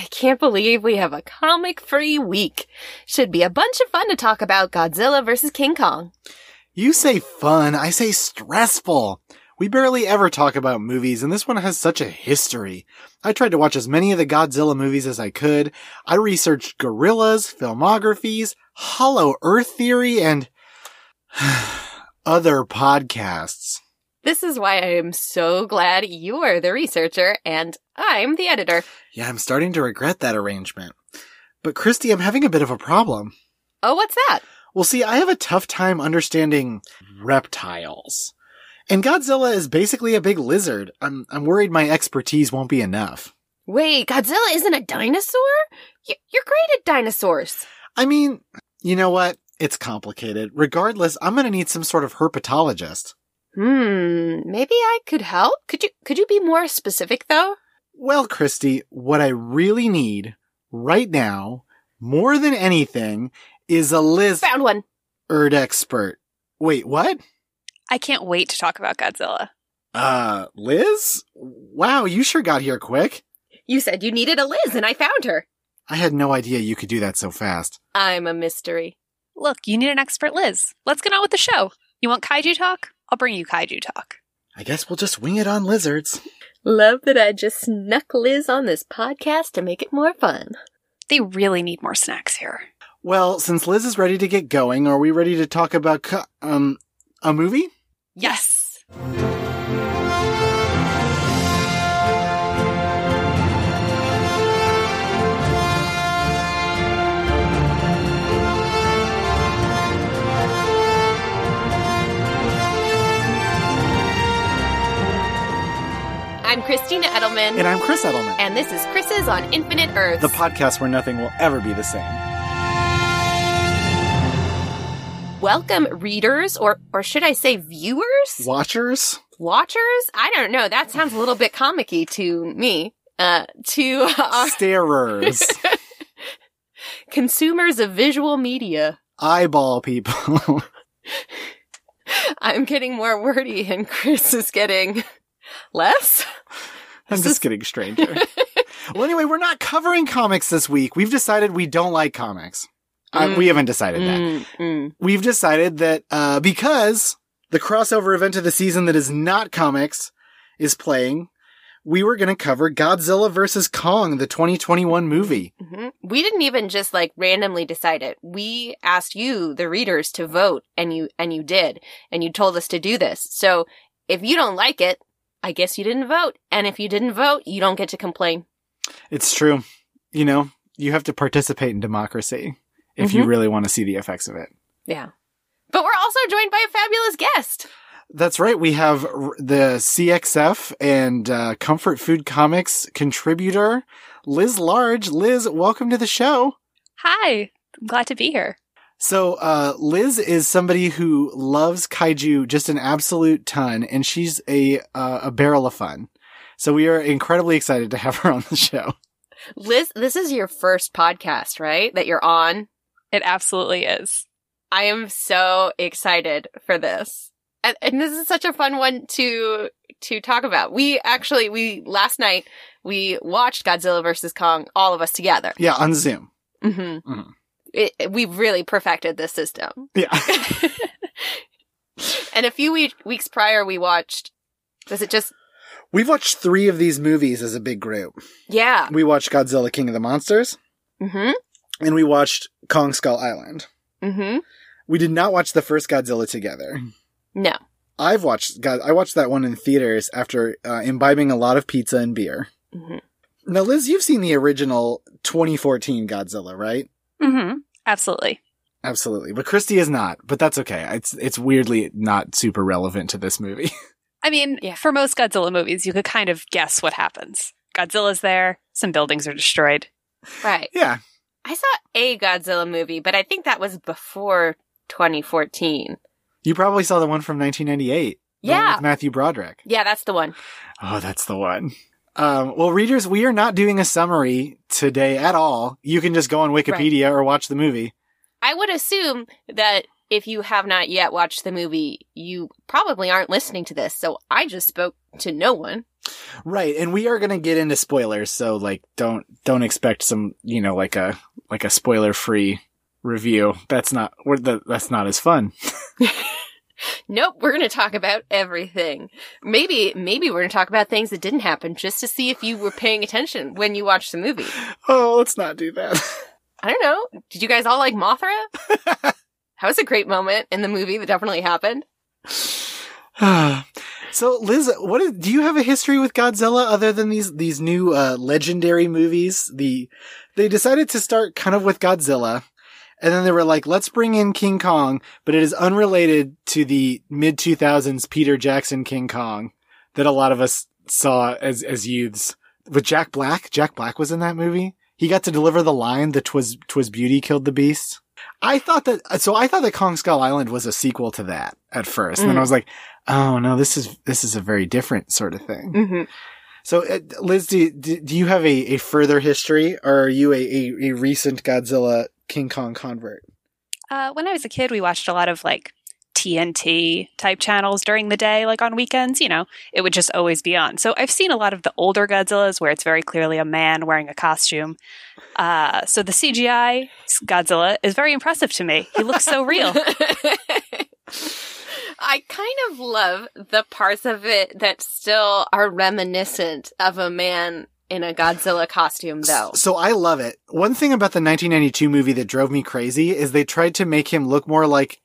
I can't believe we have a comic free week. Should be a bunch of fun to talk about Godzilla vs. King Kong. You say fun, I say stressful. We barely ever talk about movies, and this one has such a history. I tried to watch as many of the Godzilla movies as I could. I researched gorillas, filmographies, hollow earth theory, and other podcasts. This is why I am so glad you're the researcher and I'm the editor. Yeah, I'm starting to regret that arrangement. But Christy, I'm having a bit of a problem. Oh, what's that? Well, see, I have a tough time understanding reptiles. And Godzilla is basically a big lizard. I'm, I'm worried my expertise won't be enough. Wait, Godzilla isn't a dinosaur? You're great at dinosaurs. I mean, you know what? It's complicated. Regardless, I'm gonna need some sort of herpetologist. Hmm, maybe I could help? Could you could you be more specific though? Well, Christy, what I really need right now, more than anything, is a lizard Found one. Erd expert. Wait, what? I can't wait to talk about Godzilla. Uh, Liz? Wow, you sure got here quick. You said you needed a Liz and I found her. I had no idea you could do that so fast. I'm a mystery. Look, you need an expert Liz. Let's get on with the show. You want kaiju talk? I'll bring you kaiju talk. I guess we'll just wing it on lizards. Love that I just snuck Liz on this podcast to make it more fun. They really need more snacks here. Well, since Liz is ready to get going, are we ready to talk about, co- um, a movie? Yes. I'm Christina Edelman. And I'm Chris Edelman. and this is Chris's on Infinite Earths. the podcast where nothing will ever be the same. Welcome, readers, or or should I say viewers? Watchers? Watchers? I don't know. That sounds a little bit comicky to me. Uh, to our Starers. consumers of visual media. Eyeball people. I'm getting more wordy, and Chris is getting less. I'm This just is- getting stranger. well, anyway, we're not covering comics this week. We've decided we don't like comics. Uh, Mm. we haven't decided that. Mm, mm. We've decided that uh, because the crossover event of the season that is not comics is playing, we were going to cover Godzilla vs. Kong, the 2021 movie. Mhm. We didn't even just like randomly decide it. We asked you, the readers, to vote, and you and you did, and you told us to do this. So if you don't like it, I guess you didn't vote, and if you didn't vote, you don't get to complain. It's true. You know, you have to participate in democracy if you Mhm. really want to see the effects of it. Yeah, but we're also joined by a fabulous guest. That's right. We have the CXF and uh, Comfort Food Comics contributor, Liz Large. Liz, welcome to the show. Hi. I'm glad to be here. So, uh, Liz is somebody who loves kaiju just an absolute ton, and she's a uh, a barrel of fun. So we are incredibly excited to have her on the show. Liz, this is your first podcast, right? That you're on. It absolutely is. I am so excited for this. And, and this is such a fun one to to talk about. We actually we last night we watched Godzilla versus Kong all of us together. Yeah, on Zoom. Mm-hmm. Mhm. It, we've really perfected this system. Yeah. And a few we- weeks prior we watched was it just We've watched three of these movies as a big group. yeah. We watched Godzilla King of the Monsters, Mhm. and we watched Kong Skull Island. Mhm. We did not watch the first Godzilla together. No. I've watched God. I watched that one in theaters after uh, imbibing a lot of pizza and beer. Mhm. Now, Liz, you've seen the original 2014 Godzilla, right? Mm-hmm. Absolutely. Absolutely, but Christy is not. But that's okay. It's it's weirdly not super relevant to this movie. I mean, Yeah. for most Godzilla movies, you could kind of guess what happens. Godzilla's there, some buildings are destroyed. Right. yeah, I saw a Godzilla movie, but I think that was before 2014. you probably saw the one from 1998. the one Yeah. with Matthew Broderick. Yeah, that's the one. Oh, that's the one. Um, well, readers, we are not doing a summary today at all. You can just go on Wikipedia or watch the movie. I would assume that if you have not yet watched the movie, you probably aren't listening to this. So I just spoke to no one. Right, and we are gonna get into spoilers, so like don't don't expect some you know like a like a spoiler free review. That's not we're the, that's not as fun. Nope, we're going to talk about everything. Maybe, maybe we're going to talk about things that didn't happen just to see if you were paying attention when you watched the movie. Oh, let's not do that. I don't know. Did you guys all like Mothra? that was a great moment in the movie that definitely happened. so, Liz, what is, do you have a history with Godzilla other than these these new uh, legendary movies? The they decided to start kind of with Godzilla, and then they were like, let's bring in King Kong, but it is unrelated to the mid 2000s Peter Jackson King Kong that a lot of us saw as, as youths. With Jack Black, Jack Black was in that movie. He got to deliver the line that twas, twas beauty killed the beast. I thought that, so I thought that Kong Skull Island was a sequel to that at first. And then I was like, oh no, this is, this is a very different sort of thing. Mm-hmm. So, uh, Liz, do, do you have a, a further history or are you a, a, a recent Godzilla King Kong convert? Uh, when I was a kid, we watched a lot of like TNT type channels during the day, like on weekends. You know, it would just always be on. So I've seen a lot of the older Godzillas where it's very clearly a man wearing a costume. Uh, so the CGI Godzilla is very impressive to me. He looks so real. I kind of love the parts of it that still are reminiscent of a man in a Godzilla costume, though. So I love it. One thing about the 1992 movie that drove me crazy is they tried to make him look more like.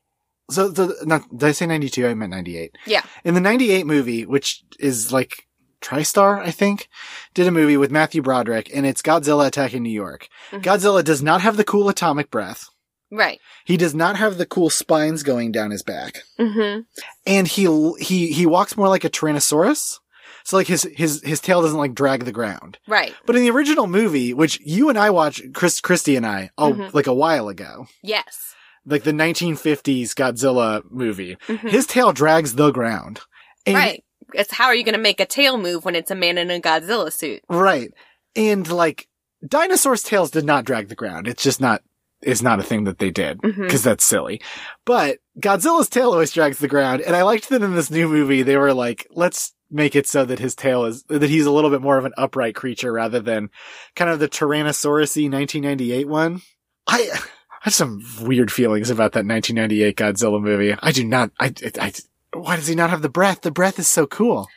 So the not did I say 92? I meant 98. Yeah. In the 98 movie, which is like TriStar, I think, did a movie with Matthew Broderick, and it's Godzilla attacking New York. Mhm. Godzilla does not have the cool atomic breath. Right. He does not have the cool spines going down his back. Mm-hmm. and he he he walks more like a tyrannosaurus. So like his his his tail doesn't like drag the ground. Right. But in the original movie, which you and I watched, Chris Christy and I, oh, Mhm. like a while ago, Yes. like the 1950s Godzilla movie, Mhm. his tail drags the ground. And- Right. It's how are you going to make a tail move when it's a man in a Godzilla suit? Right. And like dinosaurs' tails did not drag the ground. It's just not is not a thing that they did because that's silly. But Godzilla's tail always drags the ground, and I liked that in this new movie they were like, let's make it so that his tail is that he's a little bit more of an upright creature rather than kind of the Tyrannosaurus-y 1998 one. I I have some weird feelings about that 1998 Godzilla movie. I do not. I, I, I why does he not have the breath? The breath is so cool.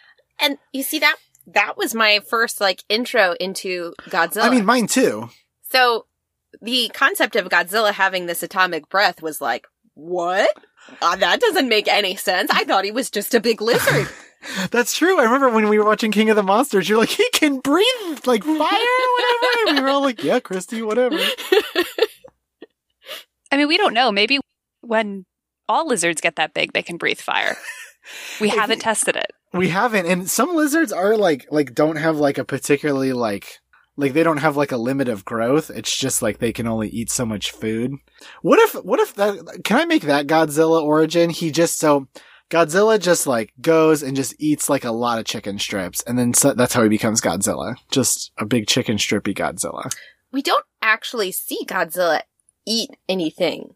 And you see that that was my first like intro into Godzilla. I mean, mine too. so the concept of Godzilla having this atomic breath was like, what? Uh, that doesn't make any sense. I thought he was just a big lizard. That's true. I remember when we were watching King of the Monsters, you're like, he can breathe like fire, whatever. And we were all like, yeah, Christy, whatever. I mean, we don't know. Maybe when all lizards get that big, they can breathe fire. We haven't tested it. We haven't, and some lizards are like, like don't have like a particularly like, like they don't have like a limit of growth. It's just like they can only eat so much food. What if, what if that, can I make that Godzilla origin? He just, so Godzilla just like goes and just eats like a lot of chicken strips. And then so, that's how he becomes Godzilla. Just a big chicken strippy Godzilla. we don't actually see Godzilla eat anything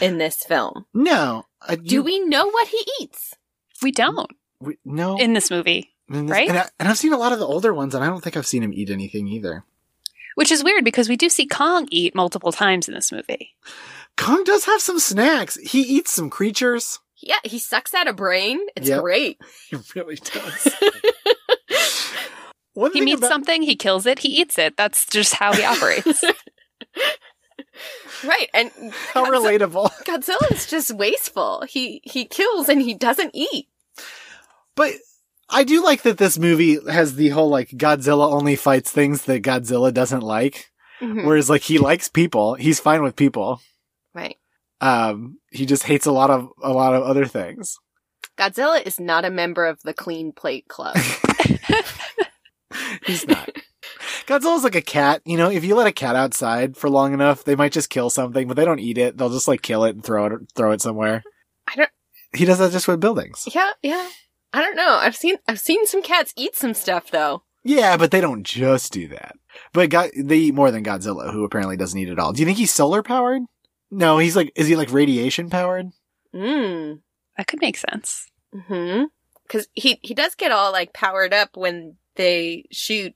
in this film. No. I, Do you- we know what he eats? We don't we- no. in this movie, And this- Right? And, I, and I've seen a lot of the older ones, and I don't think I've seen him eat anything either. which is weird because we do see Kong eat multiple times in this movie. Kong does have some snacks. He eats some creatures. Yeah, he sucks out a brain. It's Yep. great. He really does. One He meets about- something, he kills it, he eats it. That's just how he operates. Right, and How relatable. Godzilla is just wasteful. He he kills and he doesn't eat. But I do like that this movie has the whole like Godzilla only fights things that Godzilla doesn't like. Mhm. Whereas like he likes people. He's fine with people. Um, he just hates a lot of a lot of other things. Godzilla is not a member of the Clean Plate Club. He's not. Godzilla's like a cat. You know, if you let a cat outside for long enough, they might just kill something, but they don't eat it. They'll just like kill it and throw it throw it somewhere. I don't. He does that just with buildings. Yeah, yeah. I don't know. I've seen I've seen some cats eat some stuff though. Yeah, but they don't just do that. But God, they eat more than Godzilla, who apparently doesn't eat at all. Do you think he's solar powered? No, he's like, is he like radiation powered? Mm. that could make sense. Hmm. Because he he does get all like powered up when they shoot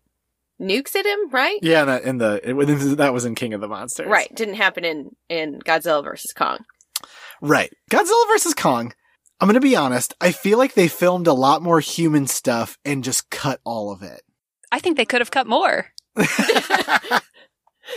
nukes at him, right? Yeah, that in the it, that was in King of the Monsters. Right. Didn't happen in in Godzilla versus Kong. Right. Godzilla versus Kong. I'm gonna be honest. I feel like they filmed a lot more human stuff and just cut all of it. I think they could have cut more.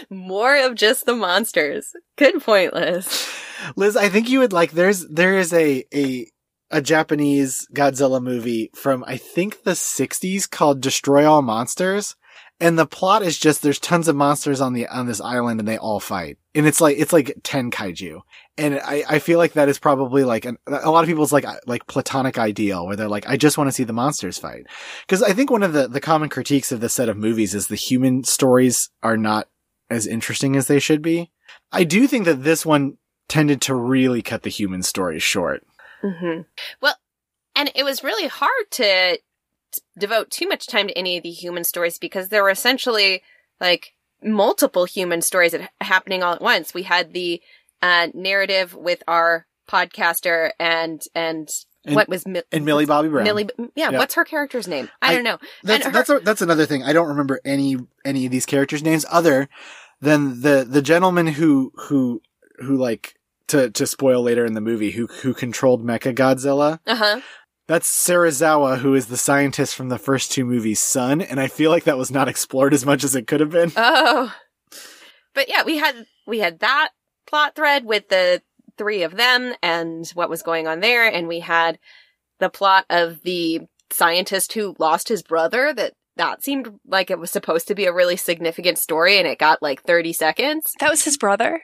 More of just the monsters. Good point, Liz. Liz, I think you would like. There's there is a a a Japanese Godzilla movie from I think the 60s called Destroy All Monsters. And the plot is just there's tons of monsters on the on this island and they all fight. And it's like it's like 10 kaiju. And I, I feel like that is probably like an, a lot of people's like like platonic ideal where they're like I just want to see the monsters fight. Cuz I think one of the the common critiques of this set of movies is the human stories are not as interesting as they should be. I do think that this one tended to really cut the human stories short. Mm-hmm. Well, and it was really hard to devote too much time to any of the human stories because there were essentially like multiple human stories happening all at once. We had the uh, narrative with our podcaster and and, And- what was Mi- And Millie Bobby Brown. Millie? Yeah, Yeah. what's her character's name? I, I- don't know. That's her- that's a, that's another thing. I don't remember any any of these characters' names other than the the gentleman who who who like to to spoil later in the movie who who controlled Mecha Godzilla. Uh huh. That's Serizawa, who is the scientist from the first two movies' son, and I feel like that was not explored as much as it could have been. Oh, but yeah, we had we had that plot thread with the three of them and what was going on there, and we had the plot of the scientist who lost his brother. That that seemed like it was supposed to be a really significant story, and it got like thirty seconds. That was his brother.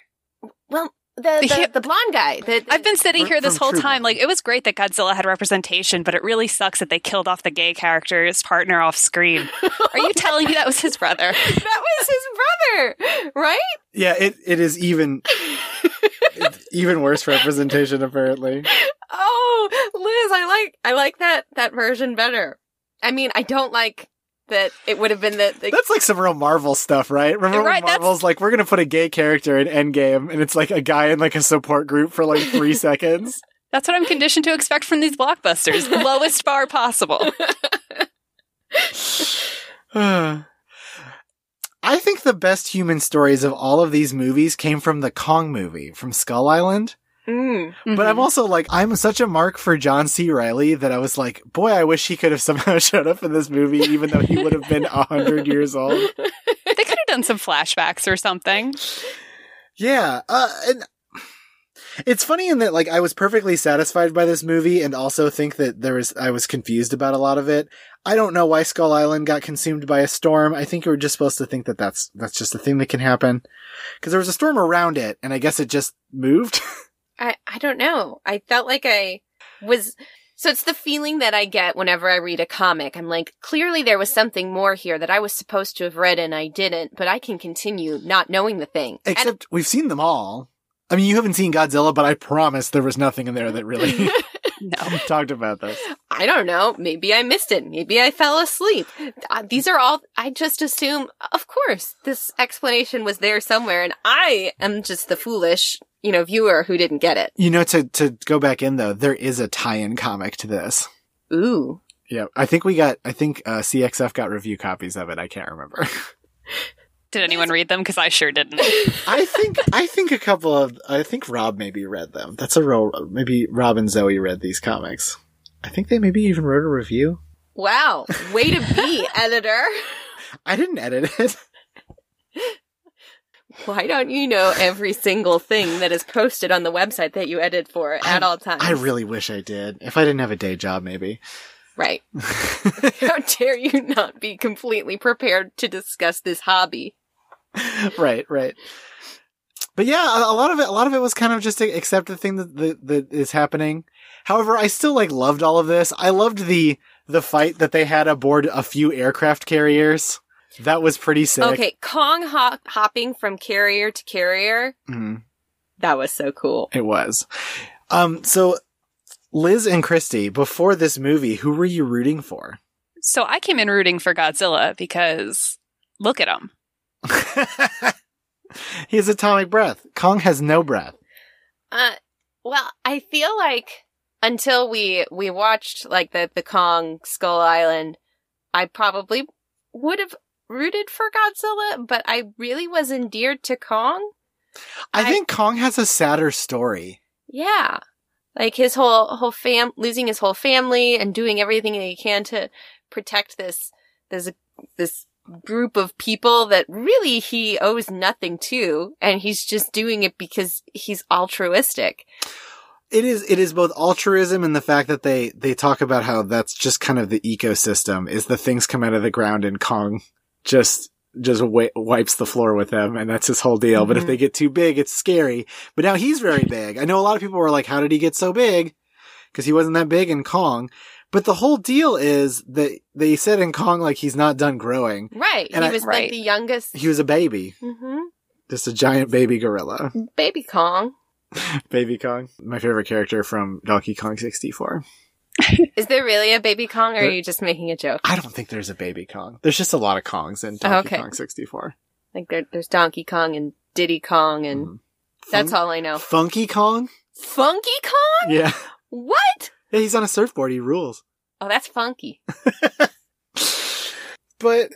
Well, the the, Yeah. the blonde guy. The, I've been sitting here this whole True time. Like, it was great that Godzilla had representation, but it really sucks that they killed off the gay character's partner off screen. Are you telling me that was his brother? that was his brother, right? Yeah, it it is even it's even worse representation apparently. Oh, Liz, I like I like that that version better. I mean, I don't like that it would have been the, the That's like some real Marvel stuff, right? Remember Right, when that's- Marvel's like, we're gonna put a gay character in Endgame, and it's like a guy in like a support group for like three seconds. That's what I'm conditioned to expect from these blockbusters. The lowest bar possible. I think the best human stories of all of these movies came from the Kong movie, from Skull Island. Mm. But I'm Mhm. also like, I'm such a mark for John C. Reilly that I was like, boy, I wish he could have somehow showed up in this movie, even though he would have been a hundred years old. they could have done some flashbacks or something. Yeah, uh, and it's funny in that like I was perfectly satisfied by this movie, and also think that there was I was confused about a lot of it. I don't know why Skull Island got consumed by a storm. I think you were just supposed to think that that's that's just a thing that can happen because there was a storm around it, and I guess it just moved. I I don't know. I felt like I was so it's the feeling that I get whenever I read a comic. I'm like, clearly there was something more here that I was supposed to have read and I didn't, but I can continue not knowing the thing. And- Except we've seen them all. I mean, you haven't seen Godzilla, but I promise there was nothing in there that really No. talked about this. I don't know. Maybe I missed it. Maybe I fell asleep. Uh, these are all, I just assume, of course, this explanation was there somewhere and I am just the foolish, you know, viewer who didn't get it. You know, to to go back in though, there is a tie-in comic to this. Ooh. Yeah, I think we got. I think uh, CXF got review copies of it. I can't remember. Did anyone read them? Because I sure didn't. I think I think a couple of I think Rob maybe read them. That's a real maybe Rob and Zoe read these comics. I think they maybe even wrote a review. Wow. Way to be, editor. I didn't edit it. Why don't you know every single thing that is posted on the website that you edit for at I'm- all times? I really wish I did. If I didn't have a day job, maybe. Right. How dare you not be completely prepared to discuss this hobby? right, right. But yeah, a, a lot of it, a lot of it was kind of just to accept the thing that, that that is happening. However, I still like loved all of this. I loved the the fight that they had aboard a few aircraft carriers. That was pretty sick. Okay, Kong hop- hopping from carrier to carrier. Mhm. That was so cool. It was. Um, so Liz and Christy, before this movie, who were you rooting for? So I came in rooting for Godzilla because look at him. he has atomic breath. Kong has no breath. Uh, well, I feel like until we we watched like the the Kong Skull Island, I probably would have rooted for Godzilla, but I really was endeared to Kong. I, I- think Kong has a sadder story. Yeah. Like his whole whole fam losing his whole family and doing everything that he can to protect this this this group of people that really he owes nothing to and he's just doing it because he's altruistic. It is it is both altruism and the fact that they they talk about how that's just kind of the ecosystem is the things come out of the ground and Kong just just wi- wipes the floor with them and that's his whole deal. But if Mhm. they get too big, it's scary. But now he's very big. I know a lot of people were like, how did he get so big? Because he wasn't that big in Kong. But the whole deal is that they said in Kong like he's not done growing. Right. And he I- was Right. like the youngest He was a baby, hmm just a giant baby gorilla. baby Kong. Baby Kong, my favorite character from Donkey Kong 64. Is there really a baby Kong or are you just making a joke? I don't think there's a baby Kong. There's just a lot of Kongs in Donkey okay. Kong 64. Like there, there's Donkey Kong and Diddy Kong and Mhm. that's all I know. Funky Kong? Funky Kong? Yeah. What? Yeah, he's on a surfboard. He rules. Oh, that's funky. But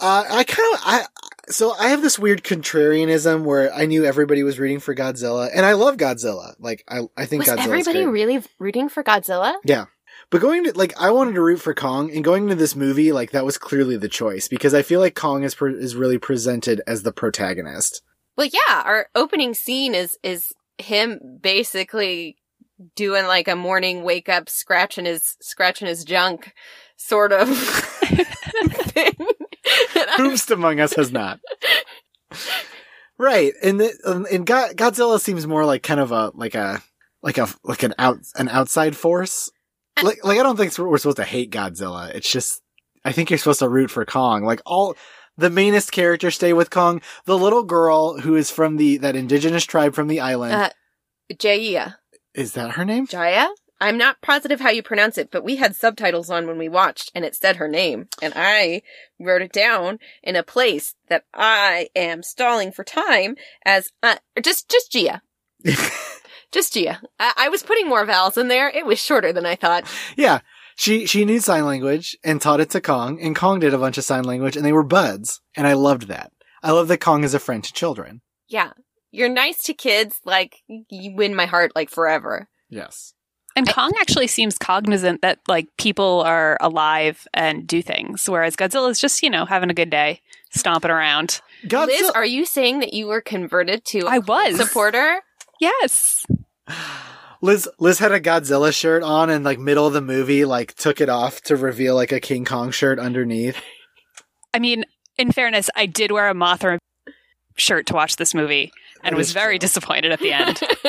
uh, I kind of I so I have this weird contrarianism where I knew everybody was rooting for Godzilla, and I love Godzilla. Like I I think Was Godzilla's everybody great. really rooting for Godzilla? Yeah. But going to like I wanted to root for Kong, and going to this movie like that was clearly the choice because I feel like Kong is pre- is really presented as the protagonist. Well, yeah, our opening scene is is him basically doing like a morning wake up, scratching his scratching his junk, sort of thing. Among us has not? right, and the, um, and God, Godzilla seems more like kind of a like a like a like an out an outside force. Like like I don't think we're supposed to hate Godzilla. It's just I think you're supposed to root for Kong. Like all the mainest characters stay with Kong. The little girl who is from the that indigenous tribe from the island Uh, Jaya. Is that her name? Jaya? I'm not positive how you pronounce it, but we had subtitles on when we watched and it said her name. And I wrote it down in a place that I am stalling for time as, uh, just, just Jia. Just Jia. I, I was putting more vowels in there. It was shorter than I thought. yeah. She she knew sign language and taught it to Kong, and Kong did a bunch of sign language, and they were buds, and I loved that. I love that Kong is a friend to children. Yeah. You're nice to kids, like, you win my heart, like, forever. Yes. And Kong actually seems cognizant that like people are alive and do things, whereas Godzilla is just you know having a good day, stomping around. Godzilla- Liz, are you saying that you were converted to I was supporter? Yes, Liz Liz had a Godzilla shirt on and like middle of the movie, like took it off to reveal like a King Kong shirt underneath. I mean, in fairness, I did wear a Mothra shirt to watch this movie and was very true. disappointed at the end.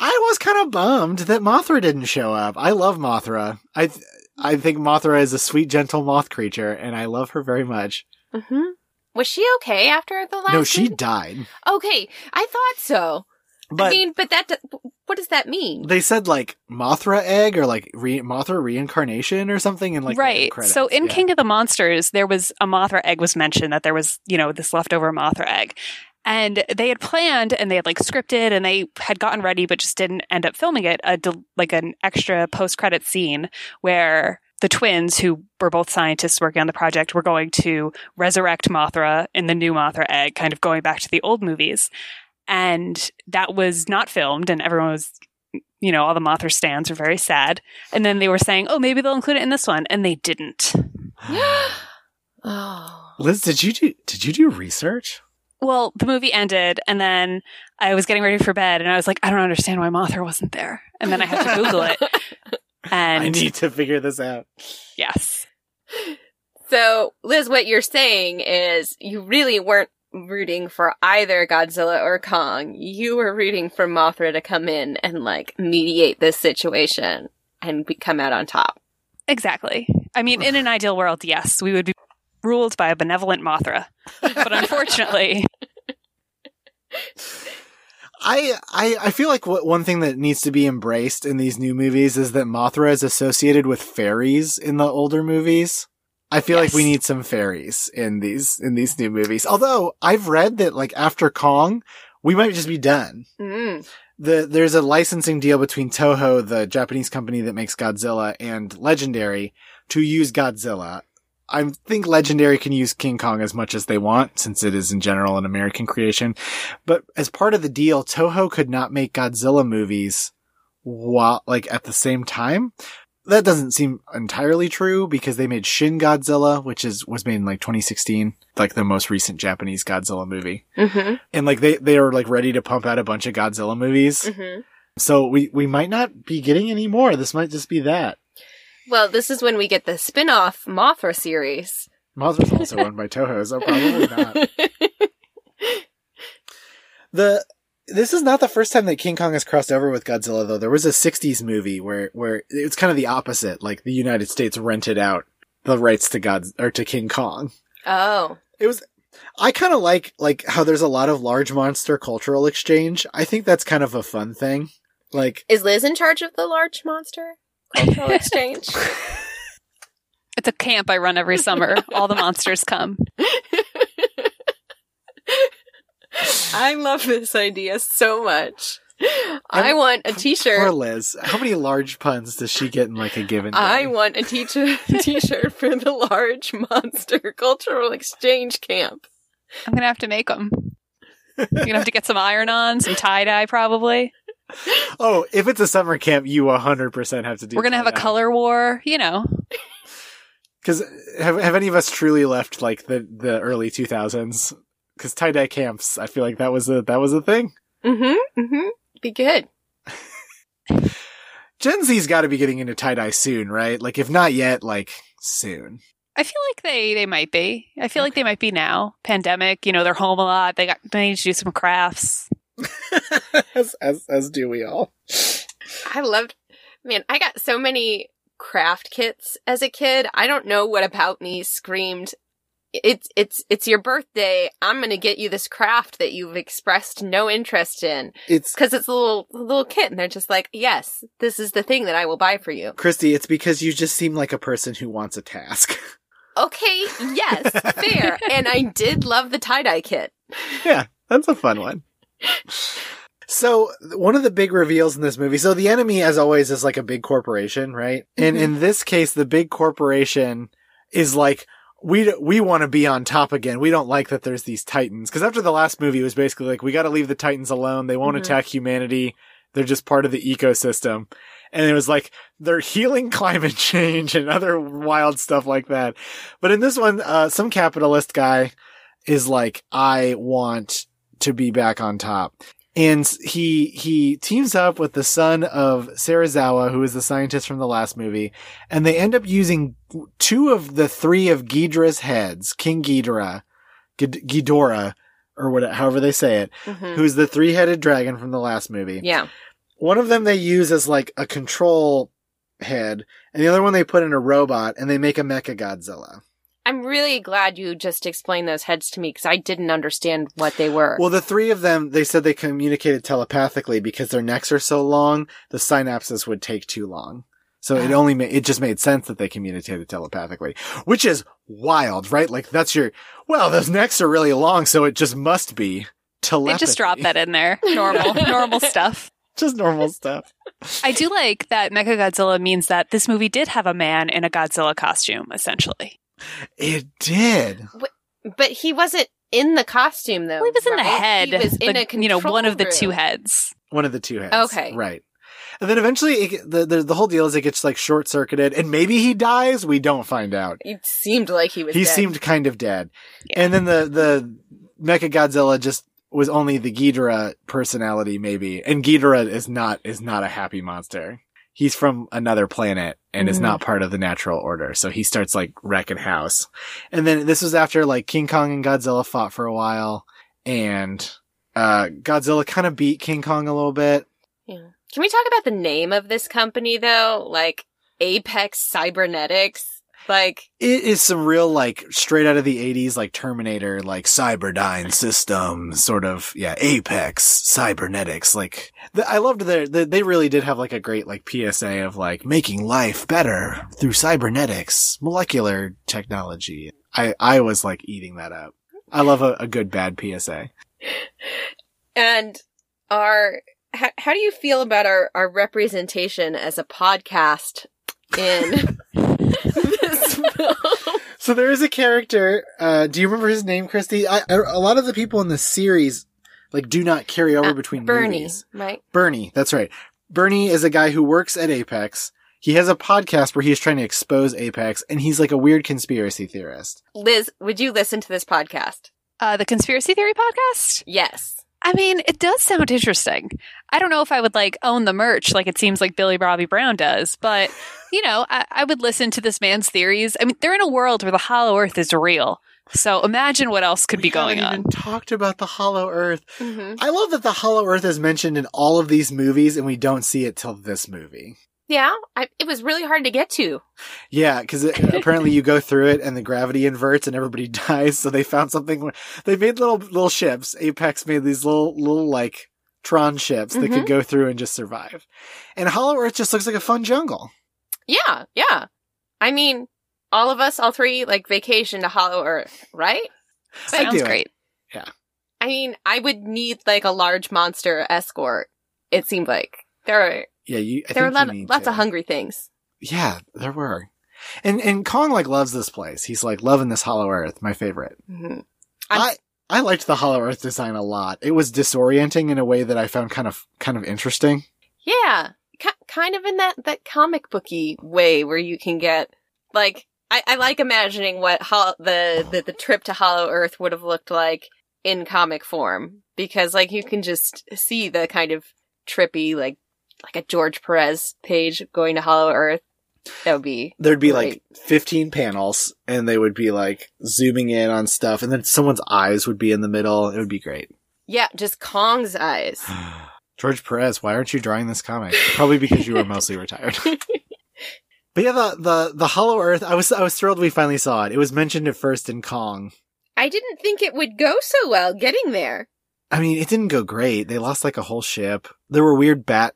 I was kind of bummed that Mothra didn't show up. I love Mothra. I th- I think Mothra is a sweet, gentle moth creature, and I love her very much. hmm Was she okay after the last? no, she movie? died. Okay, I thought so. But I mean, but that do- what does that mean? they said like Mothra egg or like re- Mothra reincarnation or something in like right. So in Yeah. King of the Monsters, there was a Mothra egg was mentioned that there was, you know, this leftover Mothra egg. And they had planned and they had like scripted and they had gotten ready, but just didn't end up filming it. A del- like an extra post credit scene where the twins, who were both scientists working on the project, were going to resurrect Mothra in the new Mothra egg, kind of going back to the old movies. And that was not filmed, and everyone was you know, all the Mothra stands were very sad. And then they were saying, oh, maybe they'll include it in this one. And they didn't. oh, Liz, did you do did you do research? Well, the movie ended, and then I was getting ready for bed, and I was like, I don't understand why Mothra wasn't there. And then I had to Google it. And I need to figure this out. yes. so Liz, what you're saying is you really weren't rooting for either Godzilla or Kong. You were rooting for Mothra to come in and like mediate this situation and be- come out on top. Exactly. I mean, in an ideal world, yes, we would be ruled by a benevolent Mothra. But unfortunately, I, I I feel like what one thing that needs to be embraced in these new movies is that Mothra is associated with fairies in the older movies. I feel like we need some fairies in these in these new movies. Although I've read that like after Kong, we might just be done. Mm. The there's a licensing deal between Toho, the Japanese company that makes Godzilla, and Legendary to use Godzilla I think Legendary can use King Kong as much as they want, since it is in general an American creation. But as part of the deal, Toho could not make Godzilla movies while, like, at the same time. That doesn't seem entirely true because they made Shin Godzilla, which is, was made in like 2016, like the most recent Japanese Godzilla movie. Mm-hmm. And like they, they are like ready to pump out a bunch of Godzilla movies. Mm-hmm. So we, we might not be getting any more. This might just be that. Well, this is when we get the spin-off Mothra series. Mothra's also owned by Toho, so probably not. The this is not the first time that King Kong has crossed over with Godzilla though. There was a 60s movie where where it's kind of the opposite. Like the United States rented out the rights to God or to King Kong. oh. It was I kind of like like how there's a lot of large monster cultural exchange. I think that's kind of a fun thing. Like Is Liz in charge of the large monster cultural exchange? It's a camp I run every summer. All the monsters come. I love this idea so much. I And- want a Poor t-shirt. Liz. How many large puns does she get in like a given day? I want a t-shirt, t-shirt for the large monster cultural exchange camp. I'm gonna have to make them. You're gonna have to get some iron on, some tie dye, probably. Oh, if it's a summer camp, you 100% have to do We're gonna have a color war. You know, Because have have any of us truly left like the the early two thousands? Because tie dye camps, I feel like that was a that was a thing. Mm-hmm. Mm-hmm. Be good. Gen Z's got to be getting into tie dye soon, right? Like if not yet, like soon. I feel like they they might be. I feel like they might be now. Pandemic, you know, they're home a lot. They got they need to do some crafts. as, as as do we all. I loved, man, I got so many craft kits as a kid. I don't know what about me screamed, it's, it's, it's your birthday. I'm going to get you this craft that you've expressed no interest in. It's Cause it's a little, a little kit and they're just like, yes, this is the thing that I will buy for you. Christy. It's because you just seem like a person who wants a task. Okay. Yes. fair. And I did love the tie-dye kit. yeah, that's a fun one. So one of the big reveals in this movie, so the enemy, as always, is like a big corporation, right? And Mhm. in this case, the big corporation is like, we, we want to be on top again. We don't like that there's these titans. Cause after the last movie, it was basically like, we got to leave the titans alone. They won't Mhm. attack humanity. They're just part of the ecosystem. And it was like, they're healing climate change and other wild stuff like that. But in this one, uh, some capitalist guy is like, I want to be back on top. And he, he teams up with the son of Serizawa, who is the scientist from the last movie, and they end up using two of the three of Ghidra's heads, King Ghidra, Ghid- Ghidorah, or whatever, however they say it, Mhm. who's the three-headed dragon from the last movie. Yeah. One of them they use as like a control head, and the other one they put in a robot, and they make a Mecha Godzilla. I'm really glad you just explained those heads to me because I didn't understand what they were. Well, the three of them, they said they communicated telepathically because their necks are so long, the synapses would take too long. So it Oh. only ma- it just made sense that they communicated telepathically, which is wild, right? Like that's your well, those necks are really long, so it just must be They telepathy. just drop that in there. Normal, normal stuff. just normal stuff. I do like that Mechagodzilla means that this movie did have a man in a Godzilla costume, essentially. It did. but he wasn't in the costume though. Well, he was in the head, He was in the- a you know, one of the room. two heads. One of the two heads. Okay. Right. And then eventually it, the, the the whole deal is it gets like short circuited and maybe he dies. We don't find out. It seemed like he was. he dead. seemed kind of dead. Yeah. And then the, the Mecha Godzilla just was only the Ghidorah personality, maybe. And Ghidorah is not, is not a happy monster. He's from another planet and is Mhm. not part of the natural order. So he starts like wrecking house. And then this was after like King Kong and Godzilla fought for a while and, uh, Godzilla kind of beat King Kong a little bit. Yeah. Can we talk about the name of this company though? Like Apex Cybernetics. Like It is some real like straight out of the eighties, like Terminator, like Cyberdyne system, sort of, yeah, Apex, cybernetics. Like, the, I loved their, the, they really did have like a great like PSA of like making life better through cybernetics, molecular technology. I, I was like eating that up. I love a, a good bad PSA. and our how, how do you feel about our our representation as a podcast in? So there is a character. Uh, do you remember his name, Christy? I, a lot of the people in the series like do not carry over Uh, between Bernie, movies. right? Bernie, that's right. Bernie is a guy who works at Apex. He has a podcast where he's trying to expose Apex, and he's like a weird conspiracy theorist. Liz, would you listen to this podcast? Uh, the conspiracy theory podcast? Yes. I mean, it does sound interesting. I don't know if I would like own the merch like it seems like Billy Bobby Brown does, but you know, I, I would listen to this man's theories. I mean, they're in a world where the Hollow Earth is real. So imagine what else could be going haven't on. Even talked about the Hollow Earth. hmm I love that the Hollow Earth is mentioned in all of these movies, and we don't see it till this movie. Yeah, I, it was really hard to get to. Yeah, because apparently you go through it and the gravity inverts and everybody dies. So they found something. They made little little ships. Apex made these little little like Tron ships that could Mhm. go through and just survive. And Hollow Earth just looks like a fun jungle. Yeah, yeah. I mean, all of us, all three, like vacation to Hollow Earth, right? Sounds great. great. I mean, I would need like a large monster escort. It seemed like there are Yeah, you. I there were lot, lots to. of hungry things. Yeah, there were. And and Kong like loves this place. He's like loving this Hollow Earth. My favorite. hmm I I liked the Hollow Earth design a lot. It was disorienting in a way that I found kind of kind of interesting. Yeah, ki- kind of in that that comic booky way where you can get like I, I like imagining what hol- the, the the trip to Hollow Earth would have looked like in comic form because like you can just see the kind of trippy like like a George Perez page going to Hollow Earth. That would be There'd be Right. like 15 panels and they would be like zooming in on stuff and then someone's eyes would be in the middle. It would be great. yeah, just Kong's eyes. George Perez, why aren't you drawing this comic? Probably because you were mostly retired. but yeah, the, the, the Hollow Earth, I was, I was thrilled we finally saw it. It was mentioned at first in Kong. I didn't think it would go so well getting there. I mean, it didn't go great. They lost like a whole ship. There were weird bat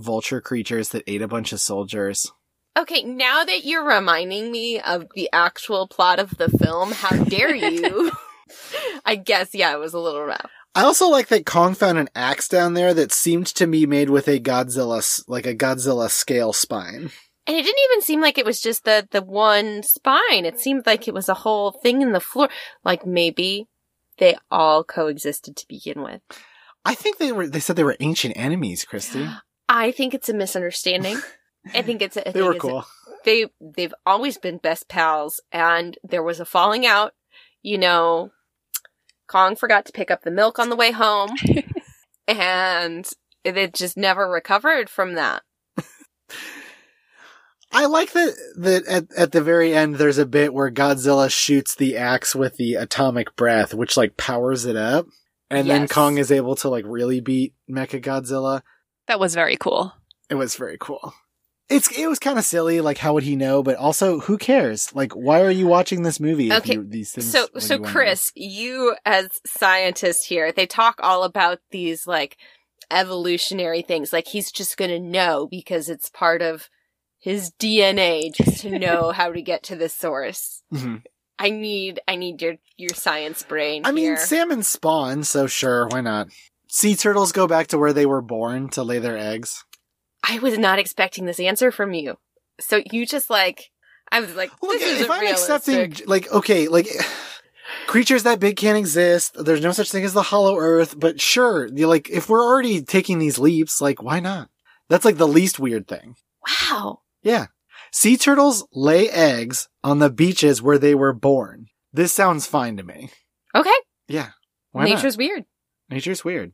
vulture creatures that ate a bunch of soldiers. Okay, now that you're reminding me of the actual plot of the film, how dare you? I guess, yeah, it was a little rough. I also like that Kong found an axe down there that seemed to be made with a Godzilla, like a Godzilla scale spine. And it didn't even seem like it was just the, the one spine. It seemed like it was a whole thing in the floor. Like maybe they all coexisted to begin with. I think they were, they said they were ancient enemies, Christy. I think it's a misunderstanding. I think it's a, I They were it's a- cool. they they've always been best pals and there was a falling out you know kong forgot to pick up the milk on the way home and it just never recovered from that I like that, that at, at the very end, there's a bit where Godzilla shoots the axe with the atomic breath, which like powers it up. And then Kong is able to like really beat Mecha Godzilla. That was very cool. It was very cool. It's it was kind of silly, like how would he know? But also, who cares? Like, why are you watching this movie? if Okay, you, these things. so so you chris you as scientist here they talk all about these like evolutionary things like he's just gonna know because it's part of his dna just to know how to get to the source Mhm. i need i need your your science brain I mean, salmon spawn, so sure, why not? Sea turtles go back to where they were born to lay their eggs. I was not expecting this answer from you. So you just like, I was like, this if I'm realistic. accepting, like, okay, like, creatures that big can't exist. There's no such thing as the hollow earth, but sure, like, if we're already taking these leaps, like, why not? That's like the least weird thing. Wow. Yeah. Sea turtles lay eggs on the beaches where they were born. This sounds fine to me. Okay. Yeah. Why not? Nature's weird. Nature's weird.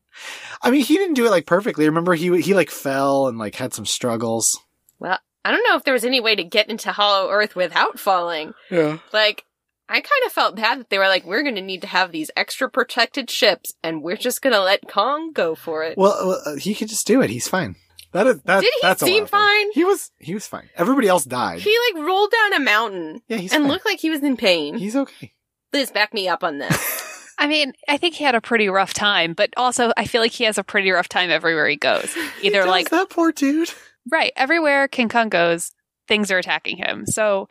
I mean, he didn't do it like perfectly. Remember, he, he like fell and like had some struggles. Well, I don't know if there was any way to get into Hollow Earth without falling. Yeah. Like, I kind of felt bad that they were like, we're going to need to have these extra protected ships, and we're just going to let Kong go for it. Well, uh, he could just do it. He's fine. That is that. Did he that's seem lot of fun. fine? He was. He was fine. Everybody else died. he like rolled down a mountain yeah, he's and fine. looked like he was in pain. He's okay. Liz, back me up on this. I mean, I think he had a pretty rough time, but also I feel like he has a pretty rough time everywhere he goes. He Either does, like that poor dude. right, everywhere King Kong goes, things are attacking him. So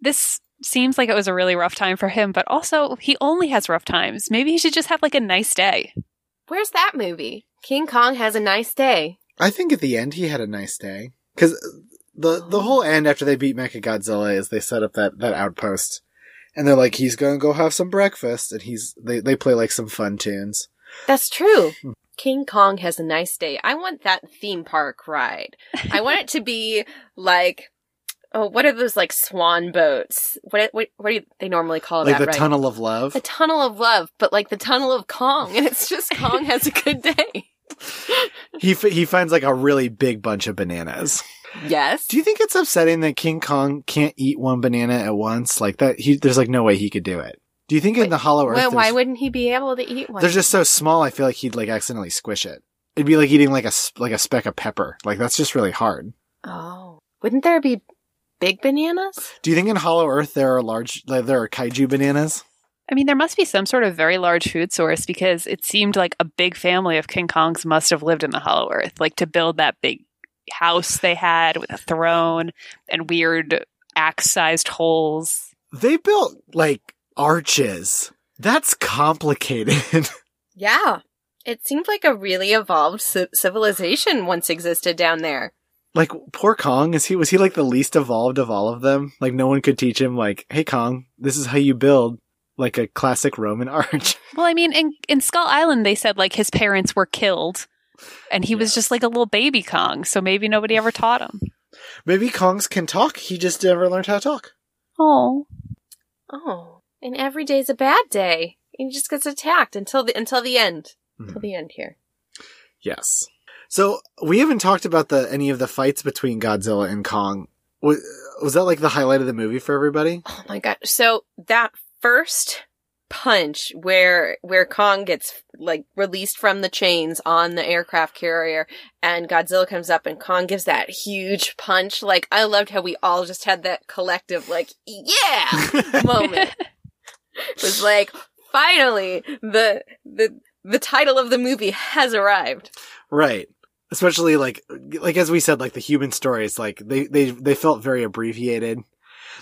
this seems like it was a really rough time for him, but also he only has rough times. Maybe he should just have like a nice day. Where's that movie? King Kong has a nice day. I think at the end he had a nice day because the the oh. whole end after they beat Mechagodzilla is they set up that that outpost, And they're like, he's gonna go have some breakfast, and he's they they play like some fun tunes. That's true. Hmm. King Kong has a nice day. I want that theme park ride. I want it to be like, oh, what are those like swan boats? What what what do you, they normally call like that? the right? tunnel of love. The tunnel of love, but like the tunnel of Kong, and it's just Kong has a good day. He f- he finds like a really big bunch of bananas. Yes. Do you think it's upsetting that King Kong can't eat one banana at once? Like that, he there's like no way he could do it. Do you think in the Hollow Earth? Well, why wouldn't he be able to eat one? They're just so small. I feel like he'd like accidentally squish it. It'd be like eating like a like a speck of pepper. Like that's just really hard. oh, wouldn't there be big bananas? Do you think in Hollow Earth there are large like there are kaiju bananas? I mean, there must be some sort of very large food source because it seemed like a big family of King Kongs must have lived in the Hollow Earth, like to build that big house they had with a throne and weird axe-sized holes. They built like arches. That's complicated. Yeah. It seemed like a really evolved ci- civilization once existed down there. like poor Kong is he was he like the least evolved of all of them? Like no one could teach him like, "Hey Kong, this is how you build like a classic Roman arch." Well, I mean, in, in Skull Island, they said like his parents were killed and he was just like a little baby Kong, so maybe nobody ever taught him. Maybe Kongs can talk. He just never learned how to talk. Oh. Oh, and every day's a bad day. He just gets attacked until the until the end. Mhm. Until the end here. Yes. So we haven't talked about the any of the fights between Godzilla and Kong. Was, was that like the highlight of the movie for everybody? Oh my god! So that first punch where where Kong gets like released from the chains on the aircraft carrier and Godzilla comes up and Kong gives that huge punch like I loved how we all just had that collective like yeah moment. it was like finally the the the title of the movie has arrived. Right. Especially like like as we said, like the human stories, like they they they felt very abbreviated.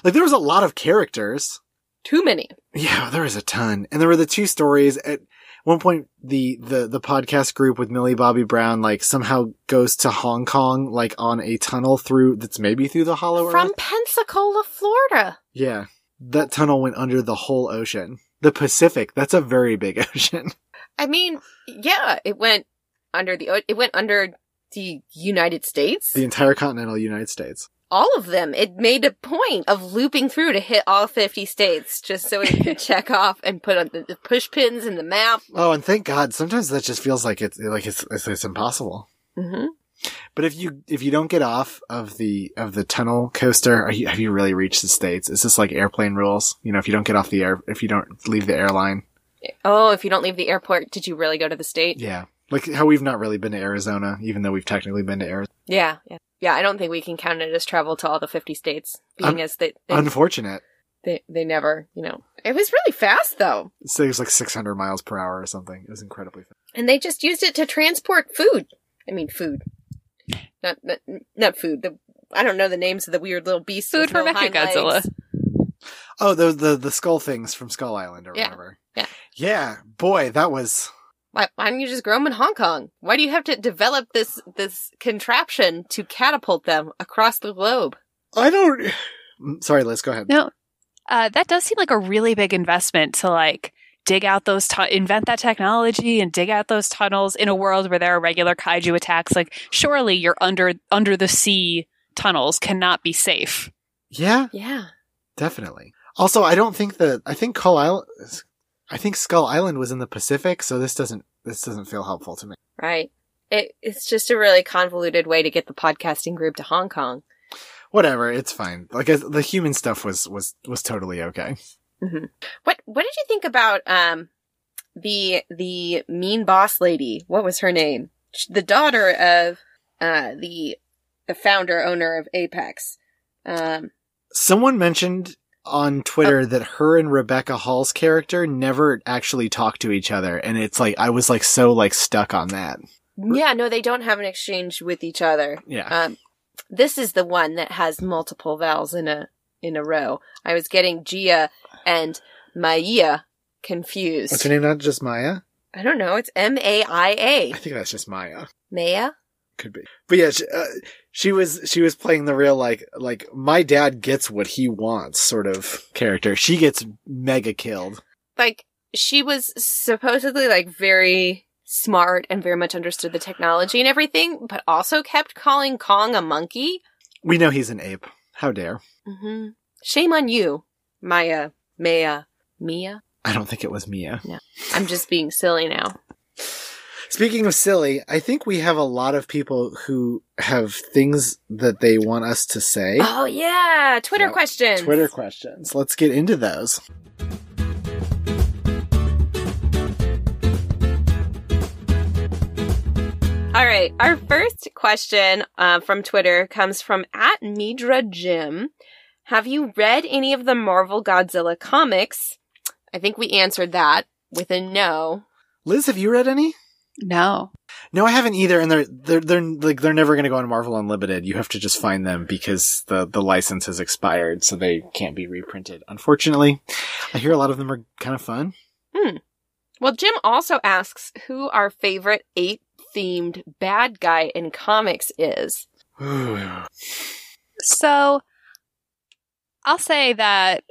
Like there was a lot of characters. Too many. Yeah, there was a ton, and there were the two stories. At one point, the the the podcast group with Millie Bobby Brown like somehow goes to Hong Kong, like on a tunnel through that's maybe through the Hollow From Earth. Pensacola, Florida. Yeah, that tunnel went under the whole ocean, the Pacific. That's a very big ocean. I mean, yeah, it went under the it went under the United States. the entire continental United States. All of them. It made a point of looping through to hit all 50 states just so it could check off and put on the, the push pins in the map. Oh, and thank God, sometimes that just feels like it's like it's it's, it's impossible. hmm But if you if you don't get off of the of the tunnel coaster, are you, have you really reached the states? Is this like airplane rules? You know, if you don't get off the air, if you don't leave the airline, Oh, if you don't leave the airport, did you really go to the state? yeah, like how we've not really been to Arizona, even though we've technically been to Arizona. Yeah, yeah. Yeah, I don't think we can count it as travel to all the 50 states, being Un- as they, they, Unfortunate. they, they never, you know. It was really fast, though. So it was like 600 miles per hour or something. It was incredibly fast. And they just used it to transport food. I mean, food. Not, not, not food. The, I don't know the names of the weird little beasts. Food with for no Mechagodzilla. Oh, the the the skull things from Skull Island or Yeah. whatever. Yeah. Yeah, boy, that was Why, why don't you just grow them in Hong Kong? Why do you have to develop this this contraption to catapult them across the globe? I don't Sorry, Liz, go ahead. No, uh, that does seem like a really big investment to like dig out those, tu- invent that technology and dig out those tunnels in a world where there are regular kaiju attacks. Like, surely your under under the sea tunnels cannot be safe. Yeah, Yeah. definitely. Also, I don't think that I think Skull Island I think Skull Island was in the Pacific, so this doesn't this doesn't feel helpful to me. Right. It, it's just a really convoluted way to get the podcasting group to Hong Kong. Whatever, it's fine. Like the human stuff was was was totally okay. What What did you think about um the the mean boss lady? What was her name? The daughter of uh the the founder owner of Apex. Um, Someone mentioned on Twitter that her and Rebecca Hall's character never actually talked to each other, and it's like I was like so like stuck on that. yeah, no, they don't have an exchange with each other. Yeah. Um, this is the one that has multiple vowels in a in a row. I was getting Jia and Maya confused. What's her name? Not just Maya. I don't know. It's M A I A. I think that's just Maya. Maya. Could be. But yeah, she, uh, she was she was playing the real like like my dad gets what he wants sort of character. She gets mega killed. Like she was supposedly like very smart and very much understood the technology and everything, but also kept calling Kong a monkey. We know he's an ape. How dare? hmm Shame on you, Maya, Maya, Mia. I don't think it was Mia. No, I'm just being silly now. Speaking of silly, I think we have a lot of people who have things that they want us to say. Oh yeah, Twitter Yep. questions. Twitter questions. Let's get into those. All right, our first question uh, from Twitter comes from at Midra Jim. Have you read any of the Marvel Godzilla comics? I think we answered that with a no. Liz, have you read any? No. No, I haven't either, and they're they're they're like they're never going to go on Marvel Unlimited. You have to just find them because the the license has expired, so they can't be reprinted. Unfortunately, I hear a lot of them are kind of fun. Hmm. Well, Jim also asks who our favorite ape themed bad guy in comics is. So I'll say that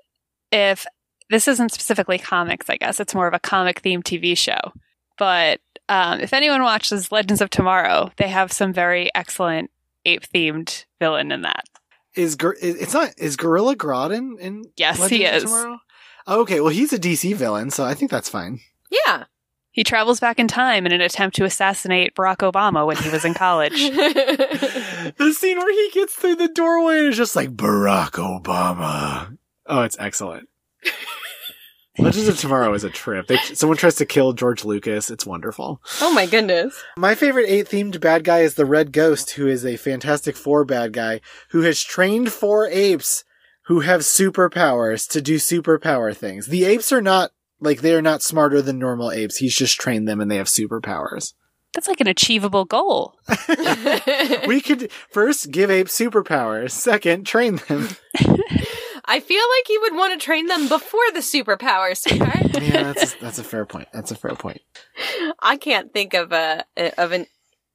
if this isn't specifically comics, I guess it's more of a comic themed TV show. But um, if anyone watches Legends of Tomorrow, they have some very excellent ape themed villain in that. is it's not is Gorilla Grodd in, in Yes, Legends he of is. Tomorrow? Oh, okay, well he's a DC villain, so I think that's fine. Yeah. He travels back in time in an attempt to assassinate Barack Obama when he was in college. the scene where he gets through the doorway and is just like Barack Obama. Oh, it's excellent. Legends of Tomorrow is a trip. They, someone tries to kill George Lucas. It's wonderful. oh my goodness. My favorite eight themed bad guy is the Red Ghost, who is a Fantastic Four bad guy who has trained four apes who have superpowers to do superpower things. The apes are not like they are not smarter than normal apes. He's just trained them and they have superpowers. That's like an achievable goal. we could first give apes superpowers. Second, train them. I feel like you would want to train them before the superpowers, sweetheart. Yeah, that's a, that's a fair point. That's a fair point. I can't think of a of an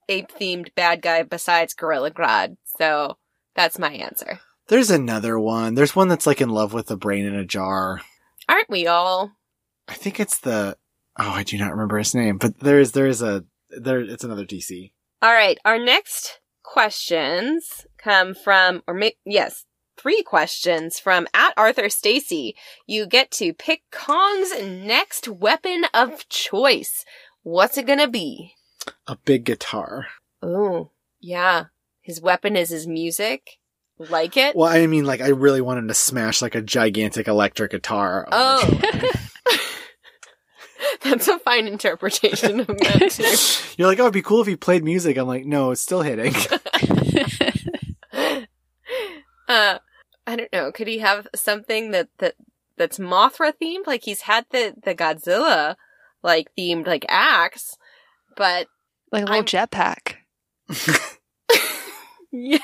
ape themed bad guy besides Gorilla Grodd, so that's my answer. There's another one. There's one that's like in love with a brain in a jar. Aren't we all? I think it's the oh, I do not remember his name, but there is there is a there. It's another DC. All right, our next questions come from, or ma- yes, three questions from at Arthur Stacy. You get to pick Kong's next weapon of choice. What's it gonna be? A big guitar. Oh, yeah. His weapon is his music. Like it? Well, I mean, like I really want him to smash like a gigantic electric guitar. Oh. That's a fine interpretation of that too. You're like, oh, it'd be cool if he played music. I'm like, no, it's still hitting. uh, I don't know. Could he have something that that that's Mothra themed? Like he's had the the Godzilla like themed like axe, but Like a little I'm- jetpack. yes.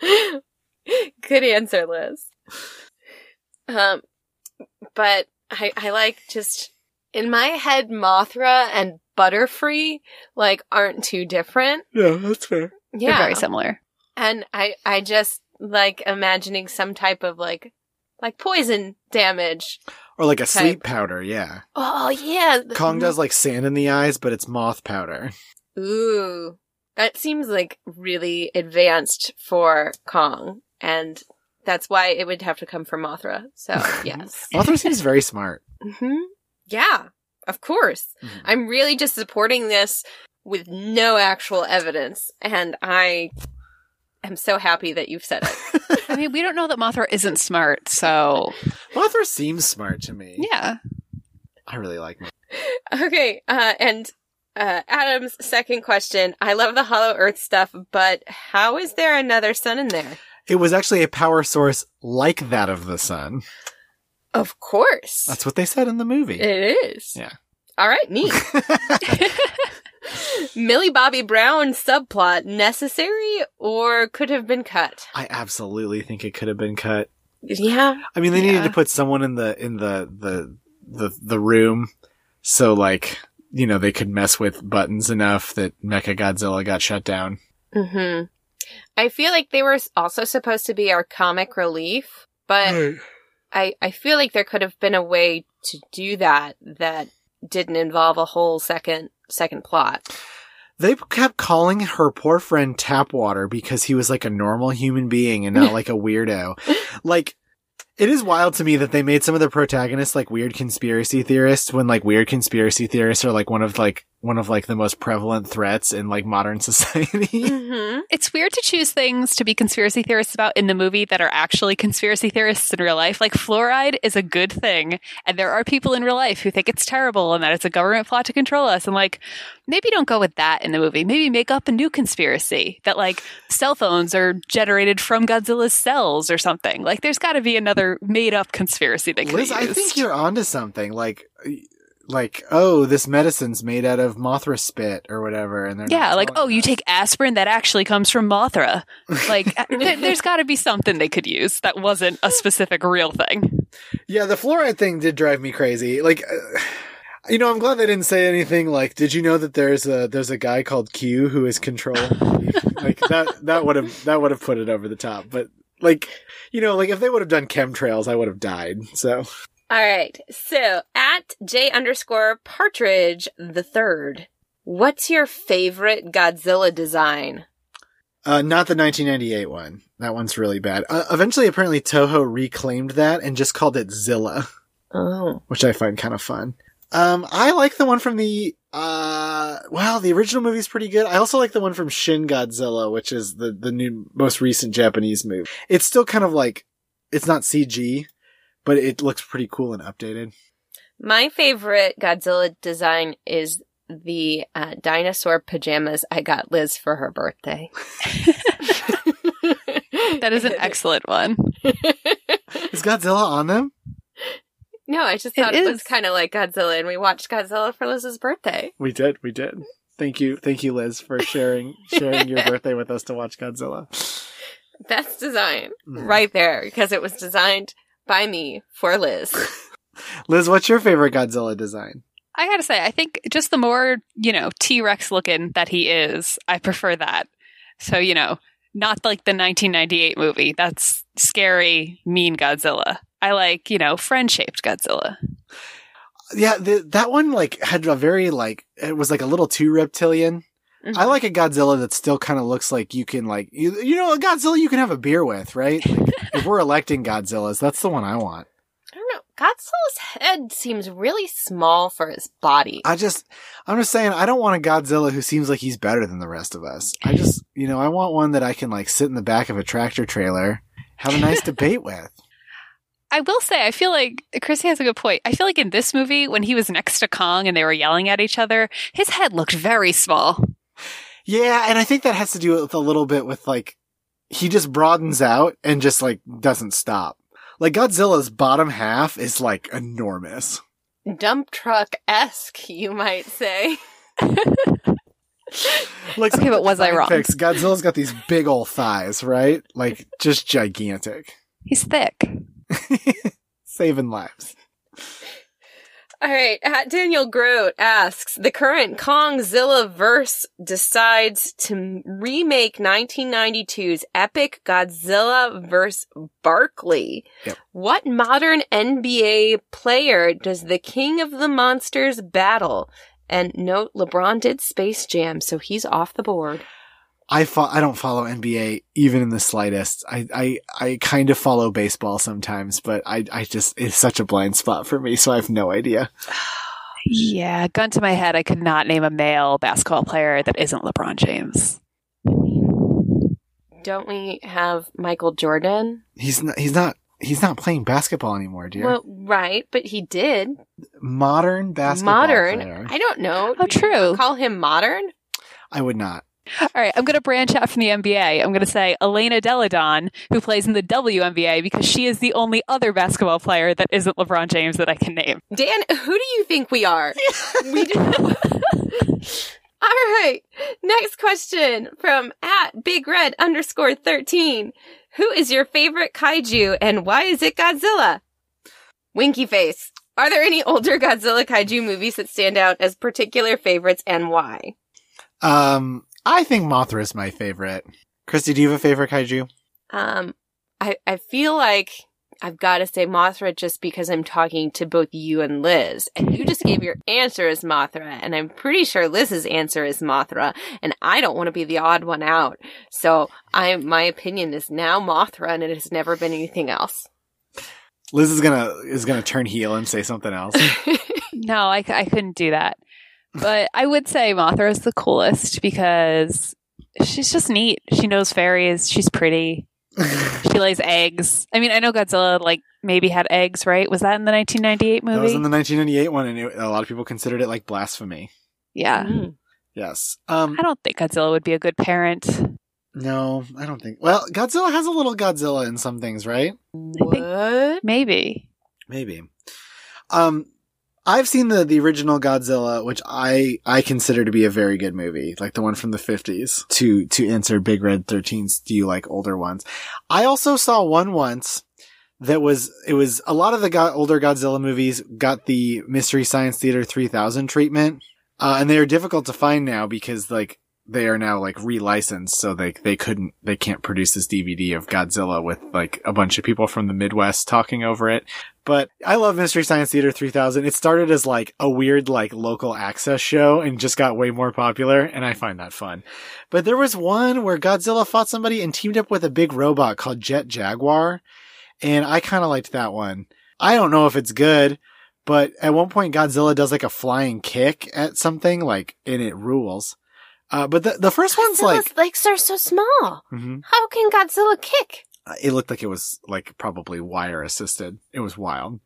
Good answer, Liz. Um, but I I like just in my head Mothra and Butterfree like aren't too different. yeah, that's fair. They're Yeah, very similar. and I I just like imagining some type of like like poison damage. Or like a Okay. sleep powder. Yeah, Oh yeah, Kong does like sand in the eyes, but it's moth powder. Ooh, that seems like really advanced for Kong, and that's why it would have to come from Mothra. So yes, Mothra seems very smart. hmm yeah, of course. Mhm. I'm really just supporting this with no actual evidence, and I am so happy that you've said it. I mean, we don't know that Mothra isn't smart, so Mothra seems smart to me. yeah. I really like. Mothra. Okay, uh, and uh, Adam's second question. I love the Hollow Earth stuff, but how is there another sun in there? It was actually a power source like that of the sun. Of course. That's what they said in the movie. It is. Yeah. All right, neat. Millie Bobby Brown subplot necessary or could have been cut? I absolutely think it could have been cut. Yeah. I mean, they needed to put someone in the in the the the the room, so like you know, they could mess with buttons enough that Mecha Godzilla got shut down. hmm I feel like they were also supposed to be our comic relief, but I, I feel like there could have been a way to do that that didn't involve a whole second second plot. They kept calling her poor friend Tapwater because he was like a normal human being and not like a weirdo. like, it is wild to me that they made some of the protagonists like weird conspiracy theorists when like weird conspiracy theorists are like one of like one of like the most prevalent threats in like modern society. hmm It's weird to choose things to be conspiracy theorists about in the movie that are actually conspiracy theorists in real life. Like fluoride is a good thing, and there are people in real life who think it's terrible and that it's a government plot to control us. And like, maybe don't go with that in the movie. Maybe make up a new conspiracy that like cell phones are generated from Godzilla's cells or something. Like, there's got to be another made up conspiracy that. Liz, I think you're onto something. Like, like, oh, this medicine's made out of Mothra spit or whatever, and they're yeah, like, oh, you take aspirin that actually comes from Mothra. Like, uh, there, there's got to be something they could use that wasn't a specific real thing. Yeah, the fluoride thing did drive me crazy. Like, uh, you know, I'm glad they didn't say anything like, "Did you know that there's a there's a guy called Q who is control?" like that that would have that would have put it over the top. But like, you know, like if they would have done chemtrails, I would have died. So All right. So at J underscore Partridge the third, what's your favorite Godzilla design? Uh, not the 1998 one. That one's really bad. Uh, eventually, apparently, Toho reclaimed that and just called it Zilla, Oh. which I find kind of fun. Um, I like the one from the, uh, well, the original movie's pretty good. I also like the one from Shin Godzilla, which is the, the new, most recent Japanese movie. It's still kind of like, it's not CG, but it looks pretty cool and updated. My favorite Godzilla design is the uh, dinosaur pajamas I got Liz for her birthday. That is an excellent one. Is Godzilla on them? No, I just thought it, was kind of like Godzilla, and we watched Godzilla for Liz's birthday. We did, we did. Thank you, thank you, Liz, for sharing, sharing your birthday with us to watch Godzilla. Best design Mhm. right there because it was designed by me for Liz. Liz, what's your favorite Godzilla design? I gotta say, I think just the more, you know, T Rex looking that he is, I prefer that. So, you know, not like the 1998 movie. That's scary, mean Godzilla. I like, you know, friend shaped Godzilla. Yeah, the, that one like had a very like it was like a little too reptilian. I like a Godzilla that still kind of looks like you can like you, you know a Godzilla you can have a beer with, right? Like, if we're electing Godzillas, that's the one I want. I don't know. Godzilla's head seems really small for his body. I just I'm just saying I don't want a Godzilla who seems like he's better than the rest of us. I just you know I want one that I can like sit in the back of a tractor trailer, have a nice debate with. I will say, I feel like Chrissy has a good point. I feel like in this movie, when he was next to Kong and they were yelling at each other, his head looked very small. Yeah, and I think that has to do with a little bit with like he just broadens out and just like doesn't stop. Like Godzilla's bottom half is like enormous. Dump truck esque, you might say. Like Okay, but was I wrong? Pics, Godzilla's got these big old thighs, right? Like just gigantic, He's thick. saving lives. All right. At Daniel Grote asks, the current Kongzilla verse decides to remake 1992's epic Godzilla vs. Barkley. Yep. What modern NBA player does the king of the monsters battle? And note, LeBron did Space Jam, so he's off the board. I fo- I don't follow NBA even in the slightest. I, I, I kind of follow baseball sometimes, but I, I just, it's such a blind spot for me. So I have no idea. Yeah, gun to my head, I could not name a male basketball player that isn't LeBron James. Don't we have Michael Jordan? He's not, he's not, he's not playing basketball anymore, dear. Well, right, but he did. modern basketball modern. player. I don't know. Oh, true. Call him modern? I would not. All right, I'm going to branch out from the NBA. I'm going to say Elena Delle Donne, who plays in the WNBA, because she is the only other basketball player that isn't LeBron James that I can name. Dan, who do you think we are? we do. All right. Next question from at Big Red underscore 13. Who is your favorite kaiju and why is it Godzilla? Winky face. Are there any older Godzilla kaiju movies that stand out as particular favorites and why? Um, I think Mothra is my favorite. Christy, do you have a favorite kaiju? Um, I, I feel like I've got to say Mothra just because I'm talking to both you and Liz. And you just gave your answer as Mothra. And I'm pretty sure Liz's answer is Mothra. And I don't want to be the odd one out. So I, my opinion is now Mothra and it has never been anything else. Liz is gonna is gonna turn heel and say something else. No, I, I couldn't do that. But I would say Mothra is the coolest because she's just neat. She knows fairies. She's pretty. She lays eggs. I mean, I know Godzilla like maybe had eggs, right? Was that in the 1998 movie? That was in the 1998 one, and it, a lot of people considered it like blasphemy. yeah. Mm. Yes. Um. I don't think Godzilla would be a good parent. No, I don't think. Well, Godzilla has a little Godzilla in some things, right? What? Maybe. Maybe. Um, I've seen the the original Godzilla, which I I consider to be a very good movie, like the one from the fifties. To to answer Big Red 13's, do you like older ones? I also saw one once that was it was a lot of the older Godzilla movies got the Mystery Science Theater 3000 treatment, uh, and they are difficult to find now because like they are now like relicensed, so they they couldn't they can't produce this DVD of Godzilla with like a bunch of people from the Midwest talking over it. But I love Mystery Science Theater 3000. It started as like a weird like local access show and just got way more popular, and I find that fun. But there was one where Godzilla fought somebody and teamed up with a big robot called Jet Jaguar, and I kind of liked that one. I don't know if it's good. But at one point, Godzilla does like a flying kick at something, like, and it rules. Uh, but the, the first one's like, Godzilla's legs are so small. Mhm. How can Godzilla kick? Uh, it looked like it was like probably wire assisted. It was wild.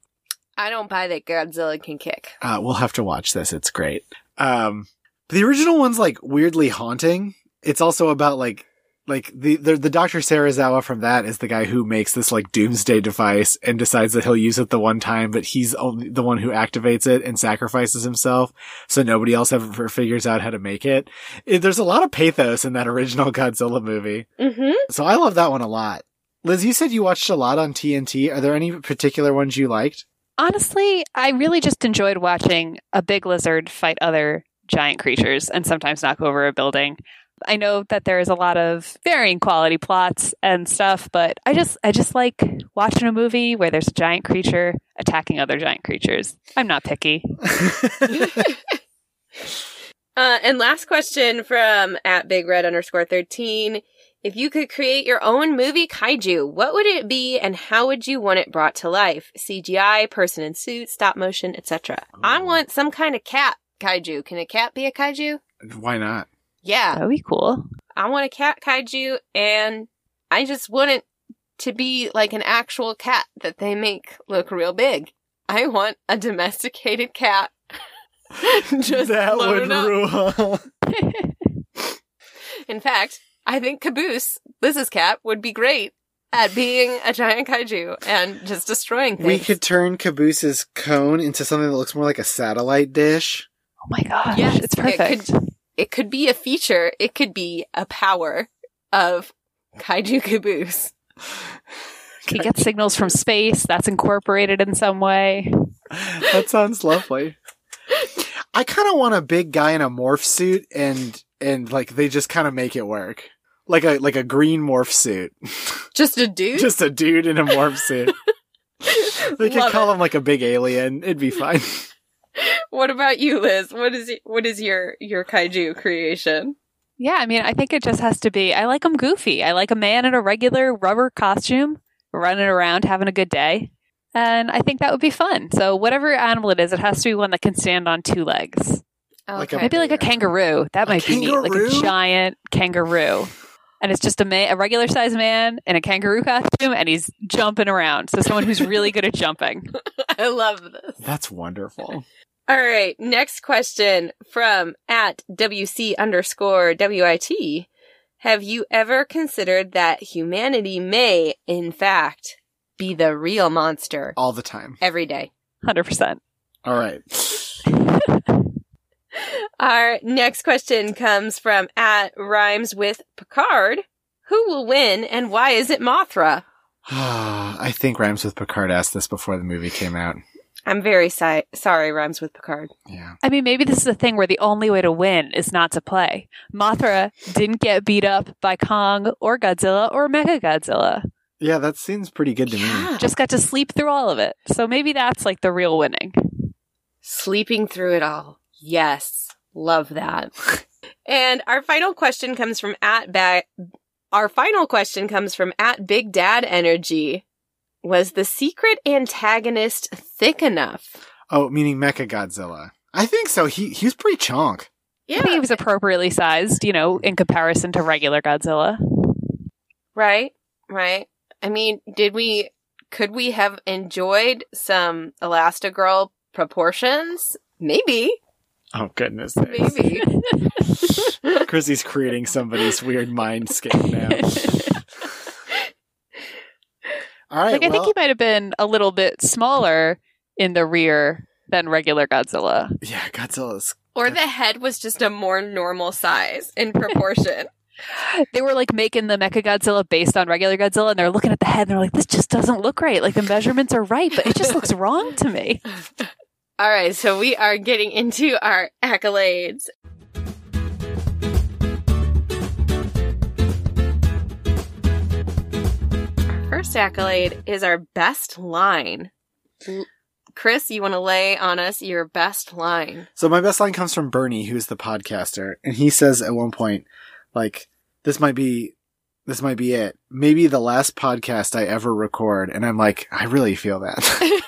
I don't buy that Godzilla can kick. Uh, we'll have to watch this. It's great. Um, the original one's like weirdly haunting. It's also about like, like the, the, the Dr. Serizawa from that is the guy who makes this like doomsday device and decides that he'll use it the one time, but he's only the one who activates it and sacrifices himself. So nobody else ever figures out how to make it. it there's a lot of pathos in that original Godzilla movie. Mm-hmm. So I love that one a lot. Liz, you said you watched a lot on TNT. Are there any particular ones you liked? Honestly, I really just enjoyed watching a big lizard fight other giant creatures and sometimes knock over a building. I know that there is a lot of varying quality plots and stuff, but I just I just like watching a movie where there's a giant creature attacking other giant creatures. I'm not picky. Uh, and last question from at Big Red underscore 13. If you could create your own movie kaiju, what would it be and how would you want it brought to life? CGI, person in suit, stop motion, etc. I want some kind of cat kaiju. Can a cat be a kaiju? Why not? Yeah. That'd be cool. I want a cat kaiju and I just want it to be like an actual cat that they make look real big. I want a domesticated cat. just that would up. rule. In fact, I think Caboose, Liz's cat, would be great at being a giant kaiju and just destroying things. we could turn Caboose's cone into something that looks more like a satellite dish. Oh my gosh, Yes, it's it perfect. could- It could be a feature. It could be a power of kaiju Caboose. He gets signals from space that's incorporated in some way. that sounds lovely. I kind of want a big guy in a morph suit and and like they just kind of make it work. Like a like a green morph suit. Just a dude. just a dude in a morph suit. They could Love call it. him like a big alien. It'd be fine. What about you, Liz? What is what is your your kaiju creation? Yeah, I mean, I think it just has to be. I like him goofy. I like a man in a regular rubber costume running around having a good day. And I think that would be fun. So, whatever animal it is, it has to be one that can stand on two legs. Like a- Okay. Maybe like a kangaroo. That A might be neat. Like a giant kangaroo. And it's just a, ma- a regular sized man in a kangaroo costume and he's jumping around. So, someone who's really good at jumping. I love this. That's wonderful. All right, next question from at WC underscore WIT. Have you ever considered that humanity may, in fact, be the real monster All the time. every day? 100%. All right. Our next question comes from at Rhymes with Picard. Who will win and why is it Mothra? I think Rhymes with Picard asked this before the movie came out. I'm very si- sorry, rhymes with Picard. Yeah. I mean, maybe this is a thing where the only way to win is not to play. Mothra didn't get beat up by Kong or Godzilla or Mecha Godzilla. Yeah, that seems pretty good to me. Just got to sleep through all of it. So maybe that's like the real winning. Sleeping through it all. Yes. Love that. and our final question comes from at ba- our final question comes from at Big Dad Energy. Was the secret antagonist thick enough? Oh, meaning Mecha Godzilla. I think so. He he was pretty chonk. Yeah. He was appropriately sized, you know, in comparison to regular Godzilla. Right. Right. I mean, did we could we have enjoyed some Elastigirl proportions? Maybe. Oh goodness. Maybe. Chrissy's creating somebody's weird mindscape now. All right. like I well, think he might have been a little bit smaller in the rear than regular Godzilla. yeah, Godzilla's. or the head was just a more normal size in proportion. They were like making the Mecha Godzilla based on regular Godzilla, and they're looking at the head and they're like, "This just doesn't look right. Like the measurements are right, but it just looks wrong to me." All right, so we are getting into our accolades. First accolade is our best line. Chris, you want to lay on us your best line? So my best line comes from Bernie, who's the podcaster, and he says at one point, like, "This might be, this might be it. Maybe the last podcast I ever record." And I'm like, I really feel that.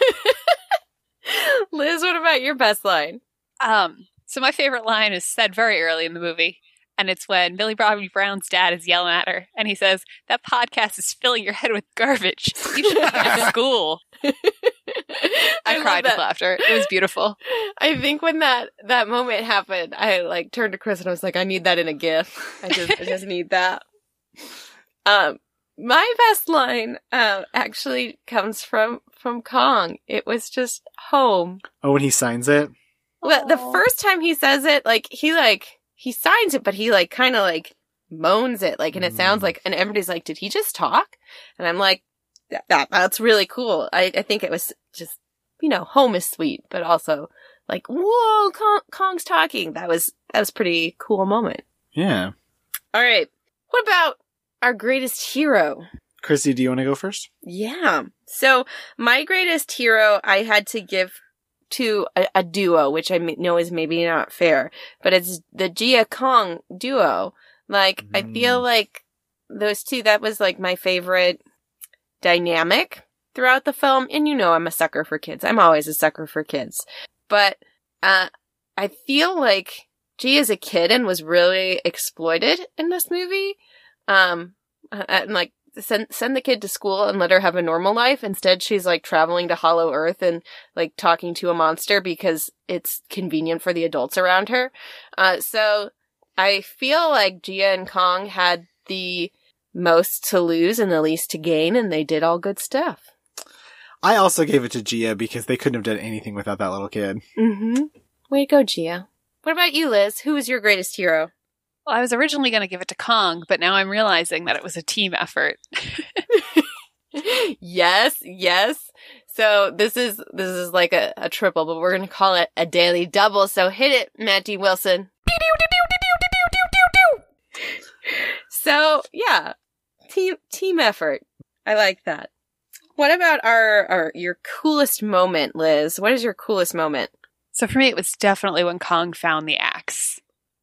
Liz, what about your best line? Um, so my favorite line is said very early in the movie, and it's when Millie Bobby Brown's dad is yelling at her, and he says, "That podcast is filling your head with garbage. You should be at school." I, love cried with laughter. It was beautiful. I think when that that moment happened, I like turned to Chris and I was like, I need that in a GIF. I just I just need that. Um, my best line um actually comes from from Kong. It was just home. oh, when he signs it, Well, the first time he says it, like he like he signs it, but he like kind of like moans it, like, and it sounds Mm. like, and everybody's like, "Did he just talk?" And I'm like, "That, that that's really cool." I I think it was just you know, home is sweet, but also like, whoa, Kong, Kong's talking. That was that was pretty cool moment. yeah. All right, what about our greatest hero? Chrissy, do you want to go first? Yeah. So my greatest hero, I had to give to a, a duo, which I know is maybe not fair, but it's the Jia Kong duo. Like, I feel Mm. like those two, that was like my favorite dynamic throughout the film. And you know, I'm a sucker for kids. I'm always a sucker for kids. But, uh, I feel like Jia is a kid and was really exploited in this movie. Um, uh, and like, send send the kid to school and let her have a normal life. Instead, she's like traveling to Hollow Earth and like talking to a monster because it's convenient for the adults around her. Uh, so I feel like Jia and Kong had the most to lose and the least to gain, and they did all good stuff. I also gave it to Jia because they couldn't have done anything without that little kid. Mm-hmm. Way to go, Jia. What about you, Liz? Who was your greatest hero? Well, I was originally going to give it to Kong, but now I'm realizing that it was a team effort. yes, yes. So this is this is like a, a triple, but we're gonna call it a daily double. So hit it, Matty Wilson. So yeah, team team effort. I like that. What about our our your coolest moment, Liz? What is your coolest moment? So for me, it was definitely when Kong found the axe.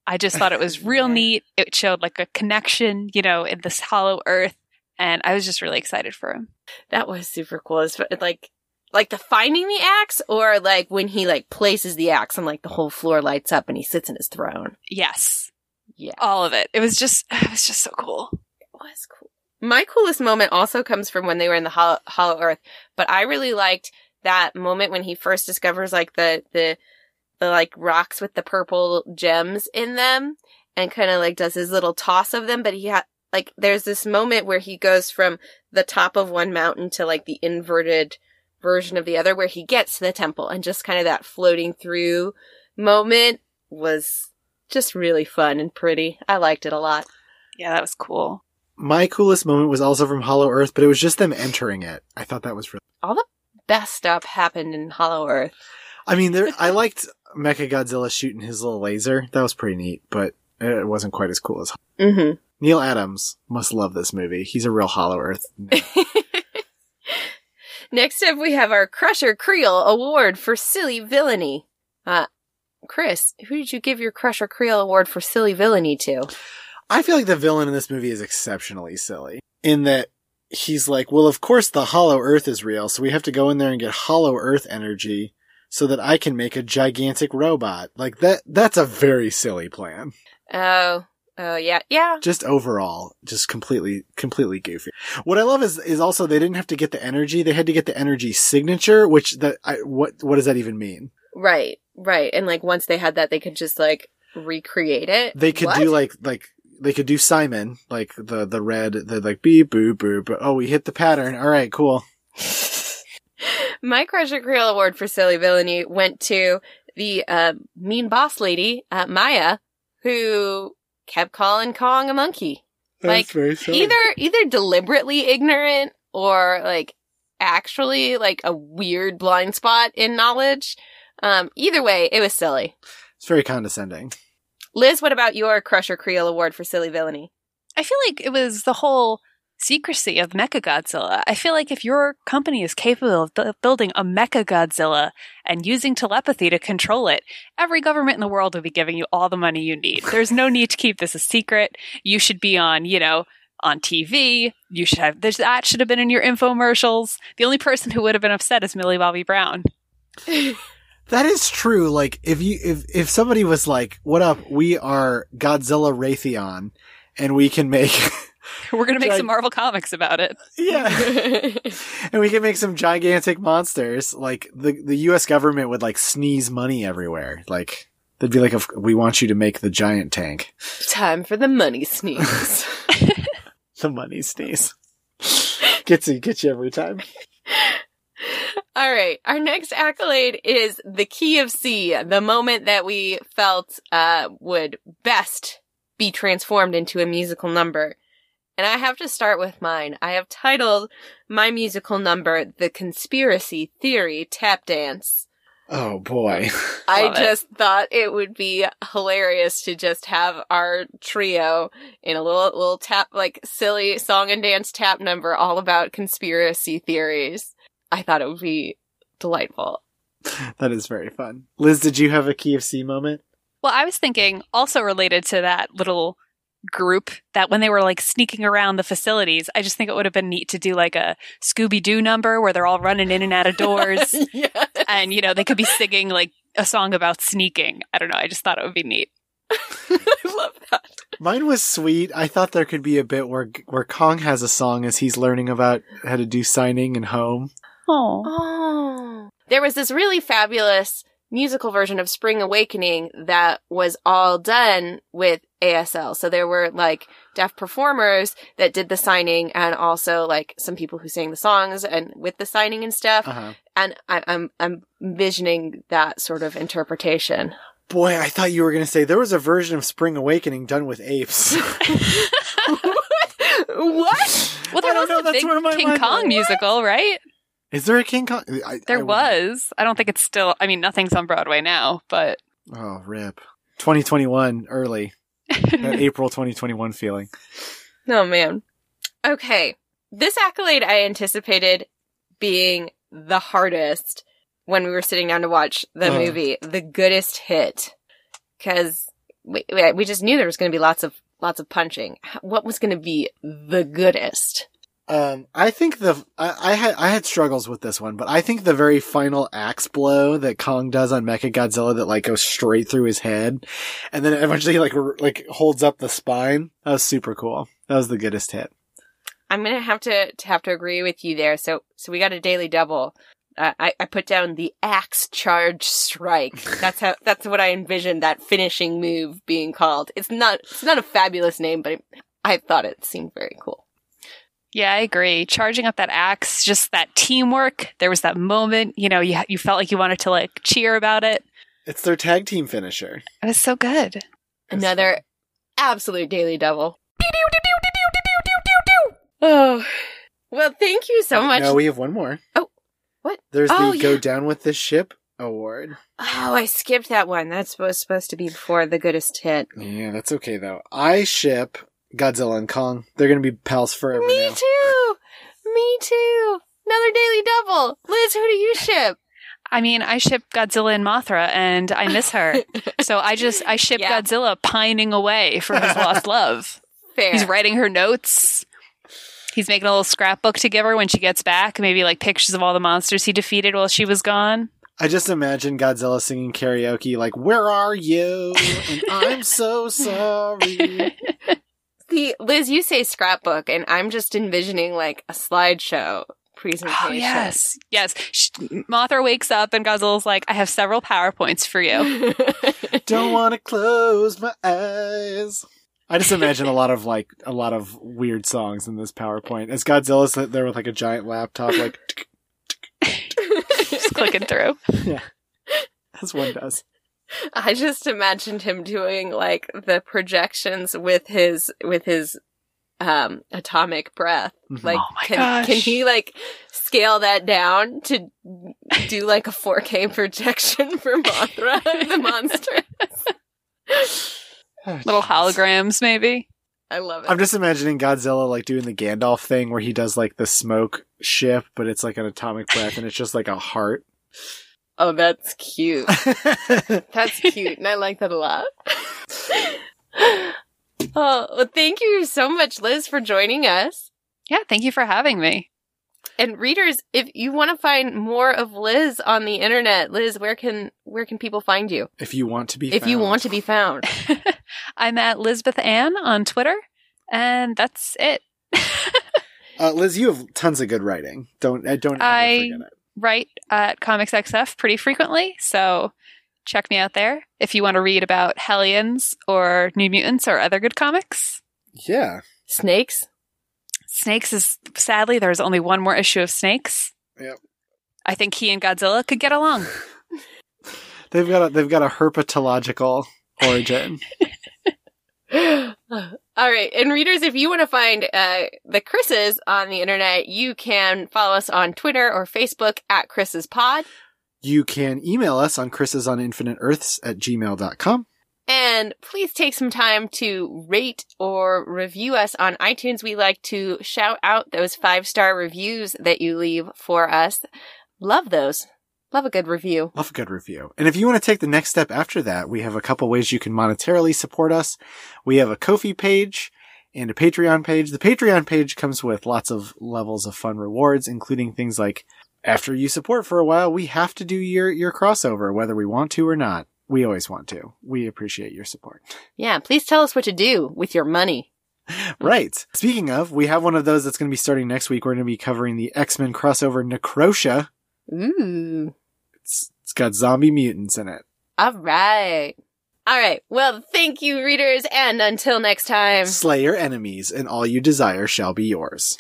I just thought it was real neat. It showed like a connection, you know, in this hollow earth. And I was just really excited for him. That was super cool. It's like like the finding the axe, or like when he like places the axe and like the whole floor lights up and he sits in his throne. Yes. Yeah. All of it. It was just, it was just so cool. It was cool. My coolest moment also comes from when they were in the Hollow, Hollow Earth, but I really liked that moment when he first discovers like the the the like rocks with the purple gems in them, and kind of like does his little toss of them. But he had like there's this moment where he goes from the top of one mountain to like the inverted version of the other, where he gets to the temple, and just kind of that floating through moment was just really fun and pretty. I liked it a lot. Yeah, that was cool. My coolest moment was also from Hollow Earth, but it was just them entering it. I thought that was really all the best stuff happened in Hollow Earth. I mean, there, I liked Mecha Godzilla shooting his little laser. That was pretty neat, but it wasn't quite as cool as Mm-hmm. Neal Adams must love this movie. He's a real Hollow Earth. Next up, we have our Crusher Creel Award for Silly Villainy. Uh, Chris, who did you give your Crusher Creel Award for Silly Villainy to? I feel like the villain in this movie is exceptionally silly in that he's like, well, of course the Hollow Earth is real, so we have to go in there and get Hollow Earth energy so that I can make a gigantic robot. Like that, that's a very silly plan. Oh, oh yeah, yeah. Just overall, just completely, completely goofy. What I love is, is also they didn't have to get the energy. They had to get the energy signature, which that, I, what, what does that even mean? Right, right. And like once they had that, they could just like recreate it. They could What? do like, like, they could do Simon, like the, the red, the like beep, boop, boop, but oh, we hit the pattern. All right, cool. My Crusher Creel Award for Silly Villainy went to the uh, mean boss lady, uh, Maya, who kept calling Kong a monkey. Like, very Either either deliberately ignorant or like actually like a weird blind spot in knowledge. Um, either way, it was silly. It's very condescending. Liz, what about your Crusher Creel Award for Silly Villainy? I feel like it was the whole secrecy of Mechagodzilla. I feel like if your company is capable of bu- building a Mechagodzilla and using telepathy to control it, every government in the world would be giving you all the money you need. There's no need to keep this a secret. You should be on, you know, on TV. You should have this that should have been in your infomercials. The only person who would have been upset is Millie Bobby Brown. That is true. Like if you if if somebody was like, "What up? We are Godzilla Raytheon, and we can make We're gonna make Like- some Marvel comics about it. yeah, and we can make some gigantic monsters." Like the the U.S. government would like sneeze money everywhere. Like they'd be like, "Of- "We want you to make the giant tank." Time for the money sneeze. The money sneeze gets you gets you every time. All right. Our next accolade is the key of C, the moment that we felt uh, would best be transformed into a musical number. And I have to start with mine. I have titled my musical number The Conspiracy Theory Tap Dance. Oh boy. I Love it. just thought it would be hilarious to just have our trio in a little little tap like silly song and dance tap number all about conspiracy theories. I thought it would be delightful. that is very fun. Liz, did you have a key of C moment? Well, I was thinking also related to that little group that when they were like sneaking around the facilities, I just think it would have been neat to do like a Scooby Doo number where they're all running in and out of doors yeah. and, you know, they could be singing like a song about sneaking. I don't know. I just thought it would be neat. I love that. Mine was sweet. I thought there could be a bit where where Kong has a song as he's learning about how to do signing and home. Oh. Oh. There was this really fabulous musical version of Spring Awakening that was all done with ASL. So there were like deaf performers that did the signing and also like some people who sang the songs and with the signing and stuff. Uh-huh. And I, I'm, I'm envisioning that sort of interpretation. Boy, I thought you were going to say there was a version of Spring Awakening done with apes. what? Well, there was know, a big King Kong went. musical, right? Is there a King Kong? I, There I was. I don't think it's still, I mean, nothing's on Broadway now, but Oh, rip. 2021 early. That April 2021 feeling. Oh man. Okay. This accolade I anticipated being the hardest when we were sitting down to watch the Uh. movie, the goodest hit. Cause we, we we just knew there was going to be lots of, lots of punching. What was going to be the goodest? Um, I think the I, I had I had struggles with this one, but I think the very final axe blow that Kong does on Mechagodzilla that like goes straight through his head, and then eventually like r- like holds up the spine. That was super cool. That was the goodest hit. I'm to have to, to have to agree with you there. So, so we got a daily double. Uh, I, I put down the axe charge strike. That's how, that's what I envisioned that finishing move being called. It's not, it's not a fabulous name, but it, I thought it seemed very cool. Yeah, I agree. Charging up that axe, just that teamwork. There was that moment, you know, you you felt like you wanted to like cheer about it. It's their tag team finisher. It was so good. Another absolute daily double. Oh, well, thank you so much. No, we have one more. Oh, what? There's Oh, the Go. Down with This Ship award. Oh, I skipped that one. That's was supposed to be before the goodest hit. Yeah, that's okay though. I ship Godzilla and Kong. They're gonna be pals forever Me now. too. Me too. Another daily double. Liz, who do you ship? I mean, I ship Godzilla and Mothra, and I miss her. so I just I ship Yeah. Godzilla pining away for his lost love. Fair. He's writing her notes. He's making a little scrapbook to give her when she gets back. Maybe like pictures of all the monsters he defeated while she was gone. I just imagine Godzilla singing karaoke like, Where are you? And I'm so sorry. See, Liz, you say scrapbook, and I'm just envisioning like a slideshow presentation. Oh yes, yes. Sh Mothra wakes up and Godzilla's like, "I have several powerpoints for you." Don't wanna close my eyes. I just imagine a lot of like a lot of weird songs in this PowerPoint. As Godzilla's sitting there with like a giant laptop, like Just clicking through. Yeah, as one does. I just imagined him doing like the projections with his with his um atomic breath. Mhm. Like Oh my can gosh. can he like scale that down to do like a 4K projection for Mothra the monster? Oh, Little holograms, maybe. I love it. I'm just imagining Godzilla like doing the Gandalf thing where he does like the smoke ship, but it's like an atomic breath and it's just like a heart. Oh, that's cute. That's cute, and I like that a lot. oh, well, thank you so much, Liz, for joining us. Yeah, thank you for having me. And readers, if you want to find more of Liz on the internet, Liz, where can where can people find you? if you want to be If you want to be found. I'm at Lisbeth Ann on Twitter, and that's it. Uh, Liz, you have tons of good writing. Don't I don't ever I- forget it. Write at Comics XF pretty frequently, so check me out there if you want to read about Hellions or New Mutants or other good comics. Yeah. Snakes? Snakes is sadly there's only one more issue of Snakes. Yep. I think he and Godzilla could get along. They've got a they've got a herpetological origin. All right. And readers, if you want to find uh, the Chris's on the internet, you can follow us on Twitter or Facebook at Chris's Pod. you can email us on Chris's on Infinite Earths at gmail.com. And please take some time to rate or review us on iTunes. We like to shout out those five star reviews that you leave for us. Love those. Love a good review. Love a good review. And if you want to take the next step after that, we have a couple ways you can monetarily support us. We have a Ko-fi page and a Patreon page. The Patreon page comes with lots of levels of fun rewards, including things like after you support for a while, we have to do your, your crossover, whether we want to or not. We always want to. We appreciate your support. Yeah, please tell us what to do with your money. Right. Speaking of, we have one of those that's going to be starting next week. We're going to be covering the X-Men crossover Necrosha. Ooh. It's, it's got zombie mutants in it. All right. All right. Well, thank you, readers. And until next time. Slay your enemies and all you desire shall be yours.